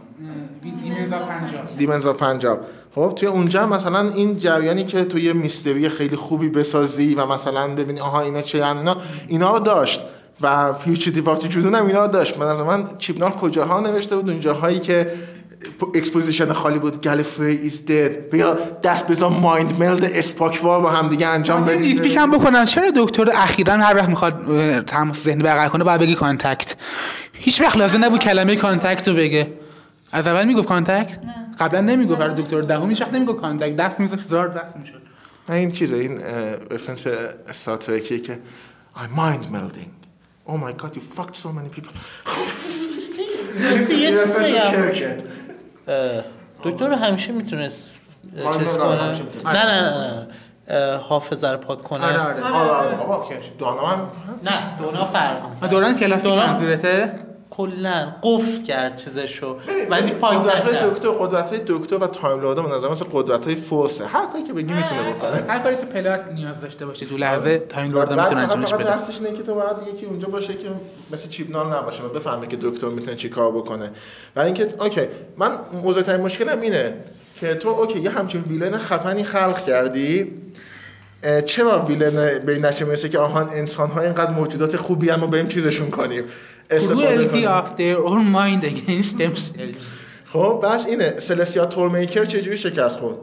Demons of Punjab. خب توی اونجا مثلا این جریانی که توی mystery خیلی خوبی بسازی و مثلا ببینی آها اینا چه اینا اینا رو داشت و Fugitive of the Judoon هم اینا رو داشت. من از من چیبنال کجاها نوشته بود؟ اونجاهایی که exposition خالی بود. Gallifrey is dead بیا دست بزن mind meld اسپاک‌وار با هم دیگه انجام بدید nitpick هم بکنن. چرا دکتر اخیرا هر وقت می‌خواد تماس ذهنی برقرار کنه باید بگی contact. هیچ وقت لازم نبود کلمه contact رو بگه. از اول می‌گفت contact؟ قبلا نمی‌گفت. برای دکتر دهم هیچ وقت نمی‌گفت contact. دست می‌زد زار دست می‌شد. نه این چیزه این reference Star Trek یه که I mind melding. Oh my god you fucked so many people. دکتر همیشه می‌تونست آره، چیز نه، کنه. همچین نه نه نه حافظه رو پاک کنه. آره آره. آره آره. نه دونا فرق. دوران دوران- منظورته؟ کلا قفل کرد چیزشو. ولی پاک قدرت های دکتر قدرت های دکتر و Time Lord به نظر مثل قدرت های Force ه. هر کاری که بگی می‌تونه بکنه. هر کاری که plot نیاز داشته باشه تو لحظه Time Lord بعد می‌تونه انجامش فقط بده. بحثش اینه که تو باید یکی اونجا باشه که مثل چیبنال نباشه و بفهمه که دکتر می‌تونه چی کار بکنه. و اینکه اوکی من بزرگترین مشکلم اینه که تو اوکی یه همچین villain خفنی خلق کردی. چرا villain به این نتیجه می‌رسه که آهان انسان ها اینقدر موجودات خوبی هم و بریم چیزشون کنیم؟ استفاده کنیم of their own mind against themselves خب بس اینه. Celestial Toymaker چجوری شکست خورد؟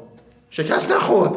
شکست نخورد.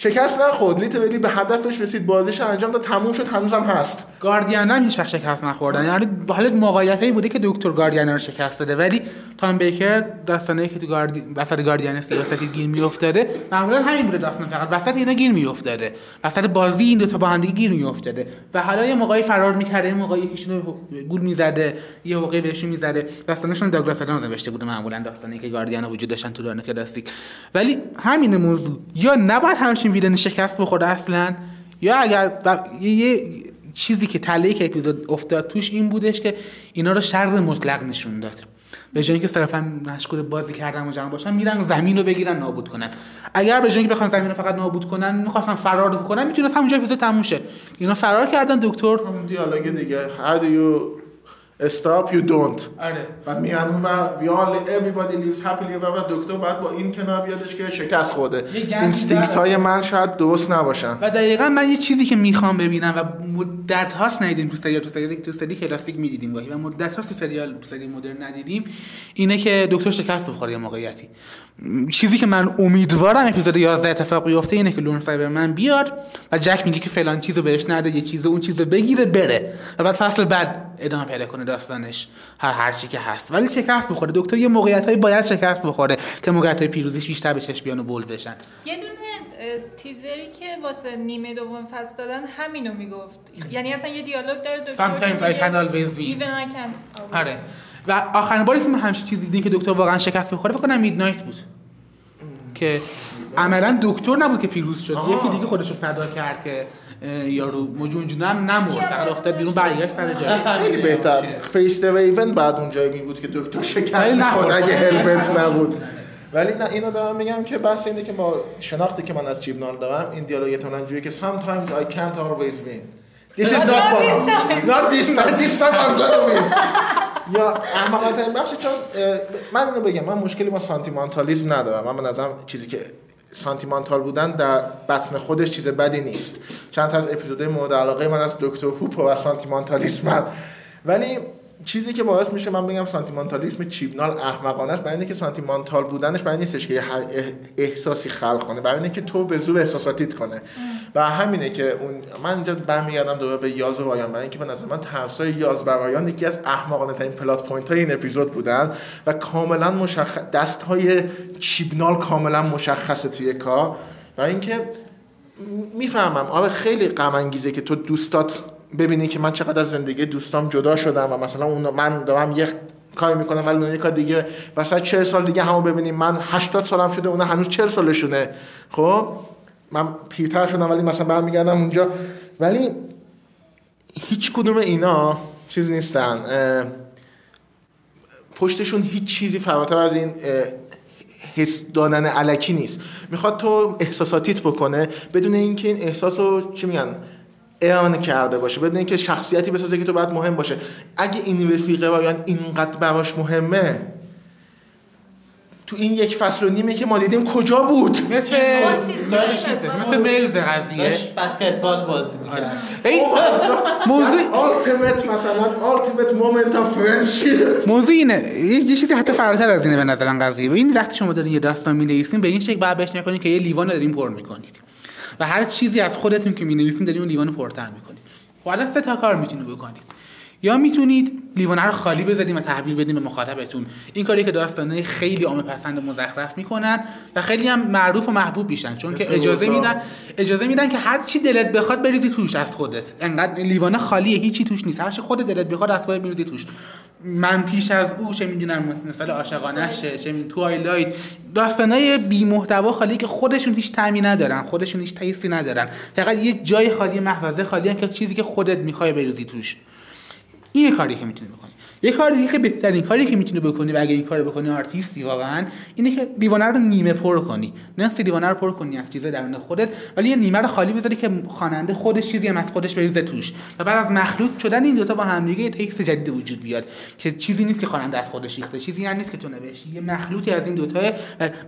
شکست نخورد. literally به هدفش رسید. بازیش انجام داد. تموم شد. هنوزم هست. گاردین هم هیچ وقت شکست نخوردن. یعنی حالا موقعیت هایی بوده که دکتر گاردین رو شکست داده. ولی تام بیکر داستانه که تو گاردی... وسط گاردین سیاستی گیر میافتاده معمولا همین بوده داستان. فقط وسط اینا گیر میافتاده. وسط بازی این دو تا با هم دیگه گیر میافتاده. و حالا یه موقعی فرار می‌کرده. یه موقعی یکیشون رو گول می‌زده. یه موقعی بهشون می‌زده. داستانشون داگلاس ادامز نوشته بوده معمولا داستانی که گاردین وجود داشتن تو کلاسیک. ولی همین موضوع. یا نباید همچین ویلن شکست بخوره اصلا. یا اگر یه, یه چیزی که تله که اپیزود افتاد توش این بودش که اینا رو شر مطلق نشون داد. به جای اینکه صرفا مشغول بازی کردن و جمع باشن میرن زمین رو بگیرن نابود کنن. اگر به جای اینکه بخوان زمین رو فقط نابود کنن می‌خواستن فرار کنن می‌تونست همونجا اپیزود تموم شه. اینا فرار کردن دکتر دیالوگ دیگه. How do stop you don't. آره. و میان اون و we all everybody lives happily و دکتر بعد با این کنار بیادش که شکست خورده instinct های. من شاید درست نباشن. و دقیقا من یه چیزی که می‌خوام ببینم و مدت هاست ندیدیم تو سریال تو سریال تو سری کلاسیک می‌دیدیم گاهی و مدت هاست تو سریال تو سری مدرن ندیدیم اینه که دکتر شکست بخوره یه موقعیتی. چیزی که من امیدوارم اپیزود 11 اتفاق بیفته اینه که Lone Cyberman بیاد و جک میگه که فلان چیزو بهش نده یه چیزو اون چیزو بگیره بره. و بعد فصل بعد ادامه پیدا کنه داستانش هر هر چی که هست. ولی شکست بخوره. دکتر یه موقعیت باید شکست بخوره که موقعیت های پیروزیش بیشتر به چشم بیان و بول بشن. یه دونه تیزری که واسه نیمه دوم فصل دادن همینو می‌گفت. یعنی اصلا یه دیالوگ داره دکتر Sometimes I always win. Even I can't. آره. و آخرین باری که من همچین چیزی دیدیم که دکتر واقعا شکست بخوره فکر کنم میدنایت بود. که عملا دکتر نبود که پیروز شد. یکی دیگه خودش رو فدا کرد که یارو مجونجونه هم نمرد. فقط افتاد بیرون برگشت سر جاش. خیلی بهتر. Face the Raven بعد اونجایی می بود که دکتر شکست نخورد. اگه Hell Bent نبود. ولی نه اینو دارم میگم که بحث اینه که با شناختی که من از چیبنال دارم این دیالوگ توننجوری که sometimes I can't always win. This is not for this time. Not this time. This time I'm gonna win. یا احمقانه این بخش چون من اینو بگم من مشکلی با سانتیمانتالیزم ندارم من به نظرم چیزی که سانتیمانتال بودن در بطن خودش چیز بدی نیست. چند تا از اپیزودهای مورد علاقه من از دکتر هو پر سانتیمانتالیسم ولی چیزی که باعث میشه من بگم سانتیمانتالیسم چیبنال احمقانه است برای اینکه سانتیمانتال بودنش برای نیستش که احساسی خلق کنه برای اینکه تو به زور احساساتیت کنه. و همینه که اون من اینجا برمیگردم دوباره به یاز و برای اینکه به نظر من ترسای یاز و رایان یکی از احمقانه ترین plot point های این اپیزود بودن و کاملا مشخص دست های چیبنال کاملا مشخصه توی کار. و اینکه می‌فهمم آره خیلی غم انگیزه که تو دوستات ببینی که من چقدر از زندگی دوستام جدا شدم و مثلا اون من دارم یه کاری می‌کنم ولی اون کار دیگه وسط 40 سال دیگه همو ببینیم من 80 سالم شده اون هنوز 40 سالشونه. خب؟ من پیرتر شدم ولی مثلا برمیگردم اونجا. ولی هیچ کدوم اینا چیز نیستن. پشتشون هیچ چیزی فراتر از این حس دادن علکی نیست. می‌خواد تو احساساتیت بکنه. بدون اینکه این احساس رو چی میگن؟ اعانه کرده باشه بدون اینکه شخصیتی بسازه که تو باید مهم باشه. اگه این رفیقه رایان اینقدر براش مهمه تو این یک فصل و نیمه که ما دیدیم کجا بود؟ مثل مثل مثل میلز قضیه. بسکتبال بازی می‌کرد. این موضوع ultimate مثلا friendship. موضوع اینه. یه یه چیزی حتی فراتر از اینه به نظرم قضیه. این وقتی شما دارین یه داستان می‌نویسین به این شکل بعد بهش نکنید که یه لیوان رو دارین پر می‌کنید. و هر چیزی از خودتون که می‌نویسین دارین اون لیوان پرتر می‌کنید خب الان سه تا کار می‌تونید بکنید یا می‌تونید لیوانه رو خالی بذاریم و تحویل بدیم به مخاطبتون. این کاری که داستانه خیلی عامه پسند و مزخرف می‌کنن و خیلی هم معروف و محبوب میشن. چون که اجازه. میدن اجازه میدن که هر چی دلت بخواد بریزی توش از خودت. انقدر لیوانه خالیه هیچی توش نیست. هر چی خودت دلت بخواد از خودت بریزی توش. من پیش از او چه می‌دونم مثل عاشقانه شه چه می توایلایت داستانای بی محتوا خالی که خودشون هیچ تعمی ندارن. خودشون هیچ تیستی ندارن. فقط یه جای خالی محفظه خالی که چیزی که خودت می‌خوای بریزی توش. این کاری که می‌تونی بکنی. یه کار دیگه که بهترین کاری که می‌تونی بکنی و اگه این کارو بکنی آرتیستی واقعا اینه که دیوانه رو نیمه پر کنی. نصف دیوانه رو پر کنی از چیزای درون خودت ولی یه نیمه رو خالی بذاری که خواننده خودش چیزی هم از خودش بریزه توش. و بعد از مخلوط شدن این دوتا با هم دیگه یه تکست جدید وجود بیاد که چیزی نیست که خواننده از خودش ریخته. چیزی هم نیست که تو نوشتی. یه مخلوطی از این دوتا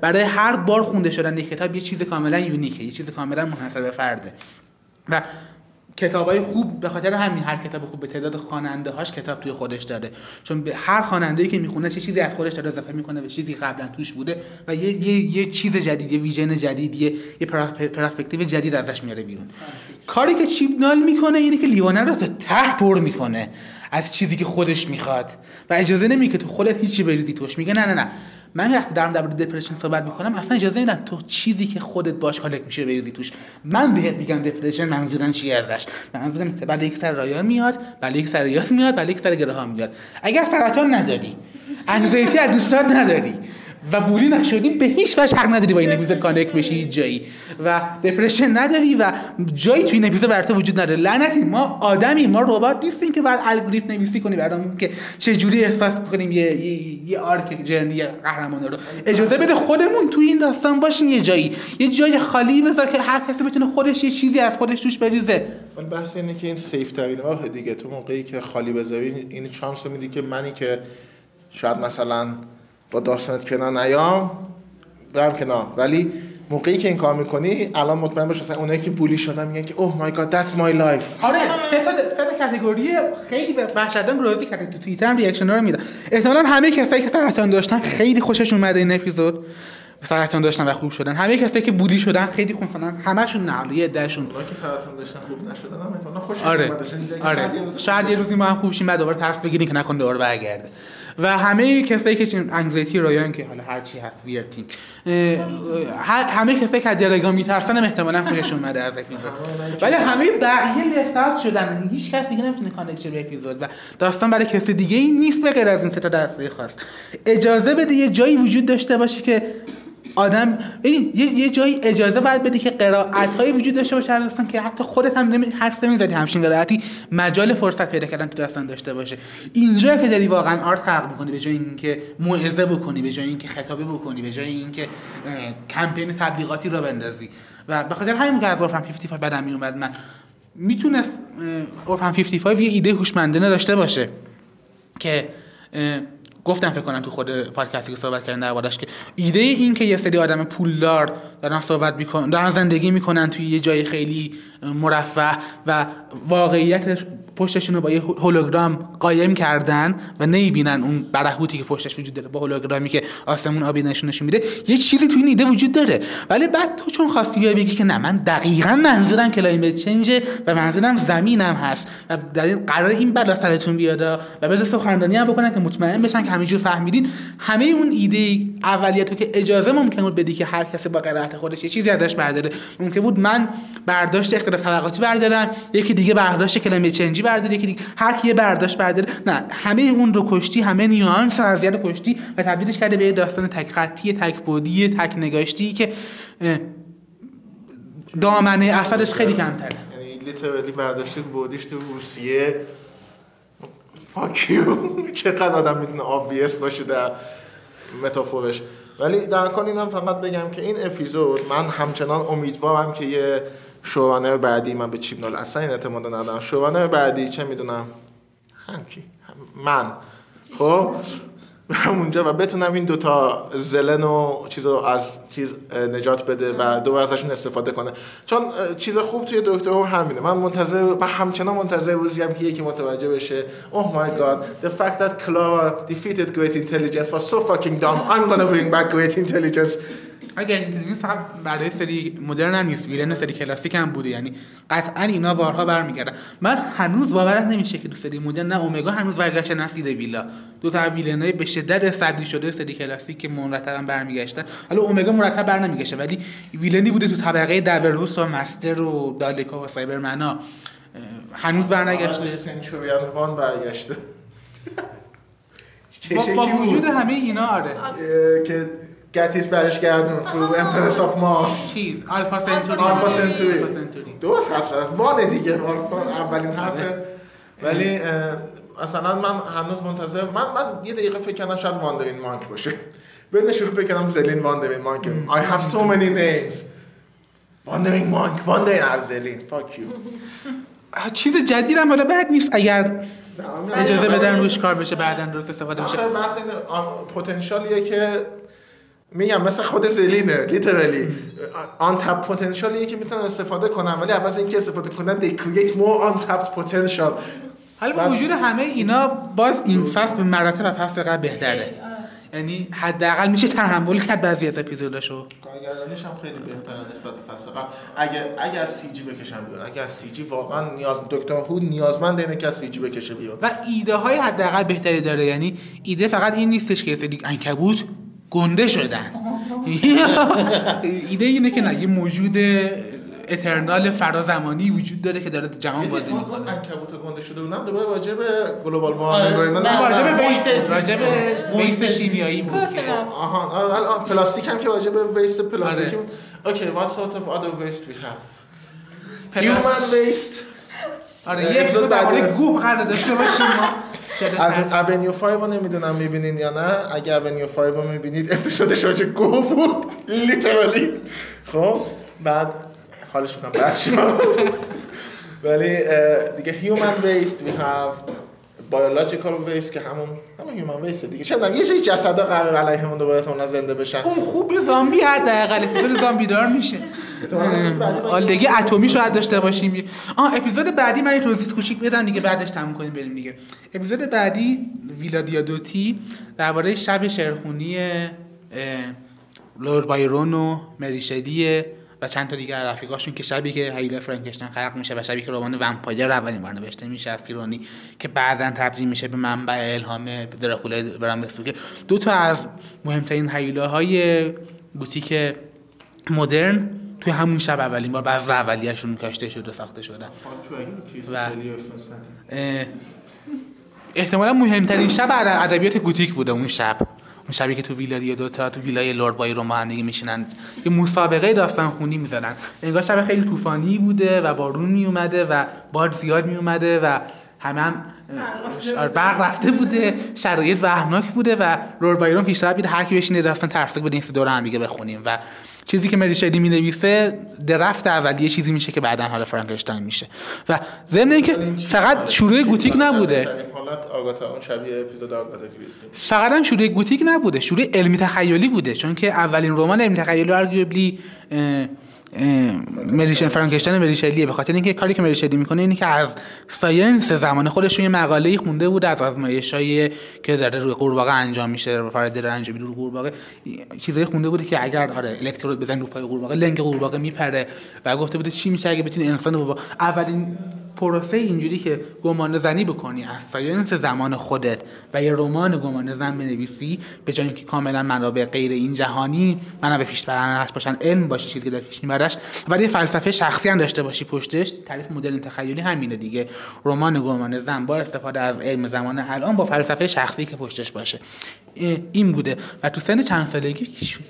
برای هر بار خونده شدن یک کتاب یه چیز کاملا یونیکه. یه چیز کاملا منحصر به فرده. و کتاب های خوب به خاطر همین هر کتاب خوب به تعداد خواننده هاش کتاب توی خودش داره. چون به هر خواننده که می‌خونه چه چیزی از خودش داره اضافه می‌کنه به چیزی قبلا توش بوده و یه, یه, یه چیز جدید یه ویژن جدید یه, یه پرسپکتیو جدید ازش میاره بیرون. کاری که چیپنال می‌کنه اینه که لیوانه رو تا ته پر می‌کنه از چیزی که خودش می‌خواد. و اجازه نمیده تو خودت هیچی بریزی توش. میگه نه نه نه. من وقتی دارم در مورد دپرشن صحبت می‌کنم اصلا اجازه نمیدم تو چیزی که خودت باش کالک میشه بریزی توش. من بهت میگم دپرشن منظورم چیه ازش؟ منظورم بله یک سر رایان میاد بله یک سر ریاض میاد بله یک سر گراهام میاد. اگر سرطان نداری انگزایتی از دوستات نداری. و bully نشدی به هیچ وجه حق نداری با این اپیزود connect بشی جایی. و depression نداری و جایی تو این اپیزود برات وجود نداره. لعنتی ما آدمی ما ربات نیستیم که بعد الگوریتم نویسی کنی برامون که چه جوری احساس کنیم یه یه, یه arc journey قهرمان رو. اجازه بده خودمون تو این داستان باشیم یه جایی. یه جای خالی بذار که هر کسی بتونه خودش یه چیزی از خودش توش بریزه. ولی بحث اینه که این safe ترین راه دیگه. تو موقعی که خالی بذاری این chance میدی که منی که شاید مثلا با داستانت کنار نیام برم کنار. ولی موقعی که این کار می‌کنی الان مطمئن باش مثلا اونایی که bully شدن میگن که oh my god that's my life. آره سه تا سه تا category خیلی وحشتناک روزی کردن تو توییتر هم reaction رو میدن. احتمالاً همه کسایی که سرطان داشتن خیلی خوششون اومده این اپیزود. سرطان داشتن و خوب شدن. همه کسایی که bully شدن خیلی خوب شدن. همشون نه یه عدهشون. اونایی که سرطان داشتن خوب نشدن هم احتمالاً خوششون آره. آره. شاید یه روز- شاید یه روزی ما هم خوب شیم بعد دوباره ترس بگیریم که نکن دوباره برگرده. و همه کسایی که چیز anxiety رایان که حالا هر چی هست weird thing همه کسایی که Dreg ا میترسن هم احتمالاً خوششون اومده از اپیزود. ولی همه بقیه left شدن. هیچ کس دیگه نمی‌تونه connect به اپیزود و داستان برای کسی دیگه ای نیست به غیر از این سه تا دسته خاص. اجازه بده یه جایی وجود داشته باشه که آدم ببین یه یه جایی اجازه باید بده که قرائت هایی وجود داشته باشه در داستان که حتی خودت هم نمی حرف نمی‌زدی همچین قرائتی مجال فرصت پیدا کردن تو داستان داشته باشه. اینجا که داری واقعا آرت خلق می‌کنی به جای اینکه موعظه بکنی به جای اینکه خطابه بکنی به جای اینکه کمپین تبلیغاتی را بندازی. و به خاطر همین که از اورفن 55 بدم میومد من می‌تونست اورفن 55 یه ایده هوشمندانه داشته باشه که گفتم فکر کنم تو خود پادکستی که صحبت کردن دربارش که ایده این که یه سری آدم پولدار دارن صحبت می‌کنن دارن زندگی می‌کنن توی یه جای خیلی مرفه و واقعیتش پشتشون رو با یه هولوگرام قایم کردن و نمی‌بینن اون برهوتی که پشتش وجود داره با هولوگرامی که آسمون آبی نشون میده یه چیزی توی این ایده وجود داره. ولی بعد تو چون خواستی بیای بگی که نه من دقیقا منظورم کلایمت چنج و منظورم زمینم هست و در این قرار این بلا سرتون بیاد و بذار سخنرانی هم بکنن که مطمئن بشن همینجور فهمیدین همه اون ایده اولیتو که اجازه ممکن بود بدی که هر کسی با قرائت خودش یه چیزی ازش برداره. ممکن بود من برداشت اختلاف طبقاتی بردارم یکی دیگه برداشت کلمه چنجی برداره یکی دیگه هر کی برداشت برداره. نه همه اون رو کشتی همه قضیه رو کشتی و تبدیلش کرده به یه داستان تک خطی تک بودی تک نگاشتی که دامنه اثرش خیلی کمتره. یعنی لیترالی برداشته بودیش تو روسیه. فاکیو چقدر آدم می‌تونه آبویس باشه در متافورش. ولی در کل اینم فقط بگم که این اپیزود من همچنان امیدوارم که یه شورانر بعدی من به چیپنال اصلا این اعتماد ندارم. شورانر بعدی چه می‌دونم؟ هم کی هم- من. خب؟ همونجا و بتونم این دوتا زلن و چیز رو از چیز نجات بده و دوباره ازشون استفاده کنه. چون چیز خوب توی دکتر هو همینه. من منتظر من همچنان منتظر روزی هم که یکی متوجه بشه. Oh my god the fact that Clara defeated great intelligence was so fucking dumb. I'm gonna bring back great intelligence. اگر این فقط برای سری مدرن هم نیست ویلن سری کلاسیک هم بوده یعنی قطعا اینا بارها برمیگردن. من هنوز باورم نمیشه که تو سری مدرن نه اومگا هنوز برگشته نسید ویلا. دو تا ویلنای به شدت صدی شده سری کلاسیک که مرتبا برمیگشتن. حالا اومگا مرتب بر نمیگشه ولی ویلنی بوده تو طبقه دبروس و مستر و دالکا و سایبرمنا. هنوز برنگشته. سنچوریان وان برگشته. با, با وجود همه اینا آره. اه، که گتیس برش گردون تو امپرس آف ماس چیز آلفا سنتوری آلفا سنتوری آلفا سنتوری. درست هست. وانه دیگه. آلفا اولین حرفه. ولی اه، مثلا من هنوز منتظر من من یه دقیقه فکر کردم شاید واندرین مانک باشه. بین شروع فکر کردم زلین واندرین مانک I have so many names. واندرین مانک واندرین ارزلین fuck you. چیز جدید هم حالا بد نیست. اگر اجازه بدن روش کار بشه بعدا درست استفاده بشه. آخه بحث اینه آن- پتانسیالیه که میگم مثل خود زلینه لیترالی آن تپ پتانسیالیه که می‌تونن استفاده کنن ولی عوض اینکه استفاده کنن they create more untapped potential. حالا با وجود همه اینا باز این فصل به مراتب و فصل قبل بهتره. یعنی حداقل میشه تحمل کرد بعضی از اپیزوداشو. کارگردانیش هم خیلی بهتره نسبت به فصل قبل. اگه اگه از CG بکشن بیرون اگه از CG واقعا نیاز دکتر هو نیازمند اینه که از CG بکشه بیرون. و ایده های حداقل بهتری داره. یعنی ایده فقط این نیستش که یه سری عنکبوت گنده شدن. ایده اینه که نه یه موجود eternal فرازمانی وجود داره که داره جهان بازی می‌کنه. عنکبوت گنده شده بودم دوباره راجع به global آره. warming و اینا نه، نه، راجع به نه، waste راجع به waste شیمیایی بود. آها آه، الان پلاستیک هم که راجع به waste پلاستیکی آره. بود. OK what sort of other waste we have? human waste. آره یه اپیزود بعدی. درباره گوه قرار داشته باشیم ما. از Avenue 5 رو نمی‌دونم می‌بینین یا نه. اگه Avenue 5 رو می‌بینید اپیزودش راجع گو بود. literally خب بعد حالش می‌کنم. بس شد ولی دیگه human waste we have. Biological waste که همون همون human waste دیگه. چه یه جای جسدا قرار علیهمون دوباره احتمالاً زنده بشن. اون خوب زامبی حداقل اپیزود زامبی دار میشه. آلدگی اتمی شاید داشته باشیم. آه اپیزود بعدی من یه توضیح کوچیک بدم دیگه بعدش تموم کنیم بریم دیگه. اپیزود بعدی ویلا دیادوتی درباره شب شعرخونی اه، لورد بایرون و مری شدیه و چند تا دیگه رفیقاشون که شبی که هیلا فرانکشتاین خلق میشه و شبی که رمان ومپایر اولین بار نوشته میشه از پیرونی که بعدا تبدیل میشه به منبع الهام دراکولا برام که دو تا از مهمترین هیولاهای گوتیک مدرن توی همون شب اولین بار بعض اولیه‌شون کاشته شده ساخته شدن و احتمالا مهمترین شب اد- ادبیات گوتیک بوده اون شب. اون شبی که تو ویلا دو تا تو ویلای لورد بایرون با هم دیگه میشینن. یه مسابقه داستان خونی می‌زدن انگار شب خیلی طوفانی بوده و بارون میومده و باد زیاد میومده و همه هم اه، برق رفته بوده شرایط وهمناک بوده و لورد بایرون پیشنهاد میده هر کی بشینه داستان ترسک بده این دور هم دیگه بخونیم. و چیزی که مری شدی می‌نویسه درفت اولیه چیزی میشه که بعدا حالا فرانکشتاین میشه. و ضمن اینکه فقط شروع گوتیک نبوده. حالت آگاتا اون شبیه اپیزود آگاتا کریستی فقط هم شروع گوتیک نبوده شروع علمی تخیلی بوده. چون که اولین رمان علمی تخیلی ارگوبلی مریشن فرانکشتاین مری شلیه. به خاطر اینکه کاری که مری شلی می‌کنه اینه که از science زمان خودش یه مقاله خونده بوده از آزمایشای که داره روی قورباغه انجام میشه فارادی داره انجام روی قورباغه. چیزایی خونده بوده که اگر آره الکترود بزن رو پای قورباغه لنگ قورباغه میپره. و گفته بوده چی میشه اگه بتونی انسان با اولین پروسه اینجوری که گمان زنی بکنی از science زمان خودت. و یه رمان گمان زن بنویسی به جای اینکه کاملا منابع غیر این جهانی منابع پیش برنش باشن علم باشه چیزی که داره پیش میبرش. ولی فلسفه شخصی هم داشته باشی پشتش. تعریف مدرن تخیلی همینه دیگه. رمان گمان زن با استفاده از علم زمان الان با فلسفه شخصی که پشتش باشه. این بوده. و تو سن چند سالگی؟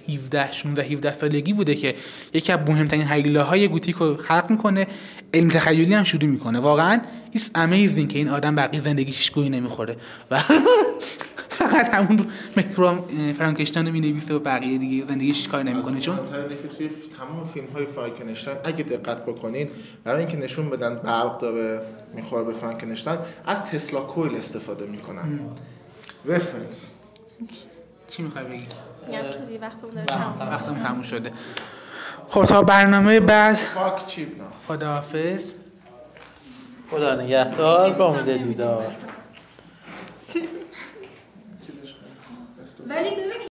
17 16 17 سالگی بوده که یکی از مهمترین هیولا های گوتیک رو خلق می‌کنه. علم تخیلی هم شروع می‌کنه. واقعا it's amazing که این آدم بقیه زندگیش گویی نمی‌خوره. و فقط همون مکرام فرانکشتاین رو می‌نویسه و بقیه دیگه زندگیش کار نمی‌کنه. چون اینه که توی تمام فیلم های فرانکنشتاین اگه دقت بکنید برای اینکه نشون بدن برق داره می‌خوره به فرانکنشتاین از تسلا کویل استفاده می‌کنن. رفرنس چی می‌خوای بگی؟ وقتم تموم شده. خب تا برنامه بعد فاک چیپ نه خداحافظ. خدا نگهدار با امید دیدار. ولی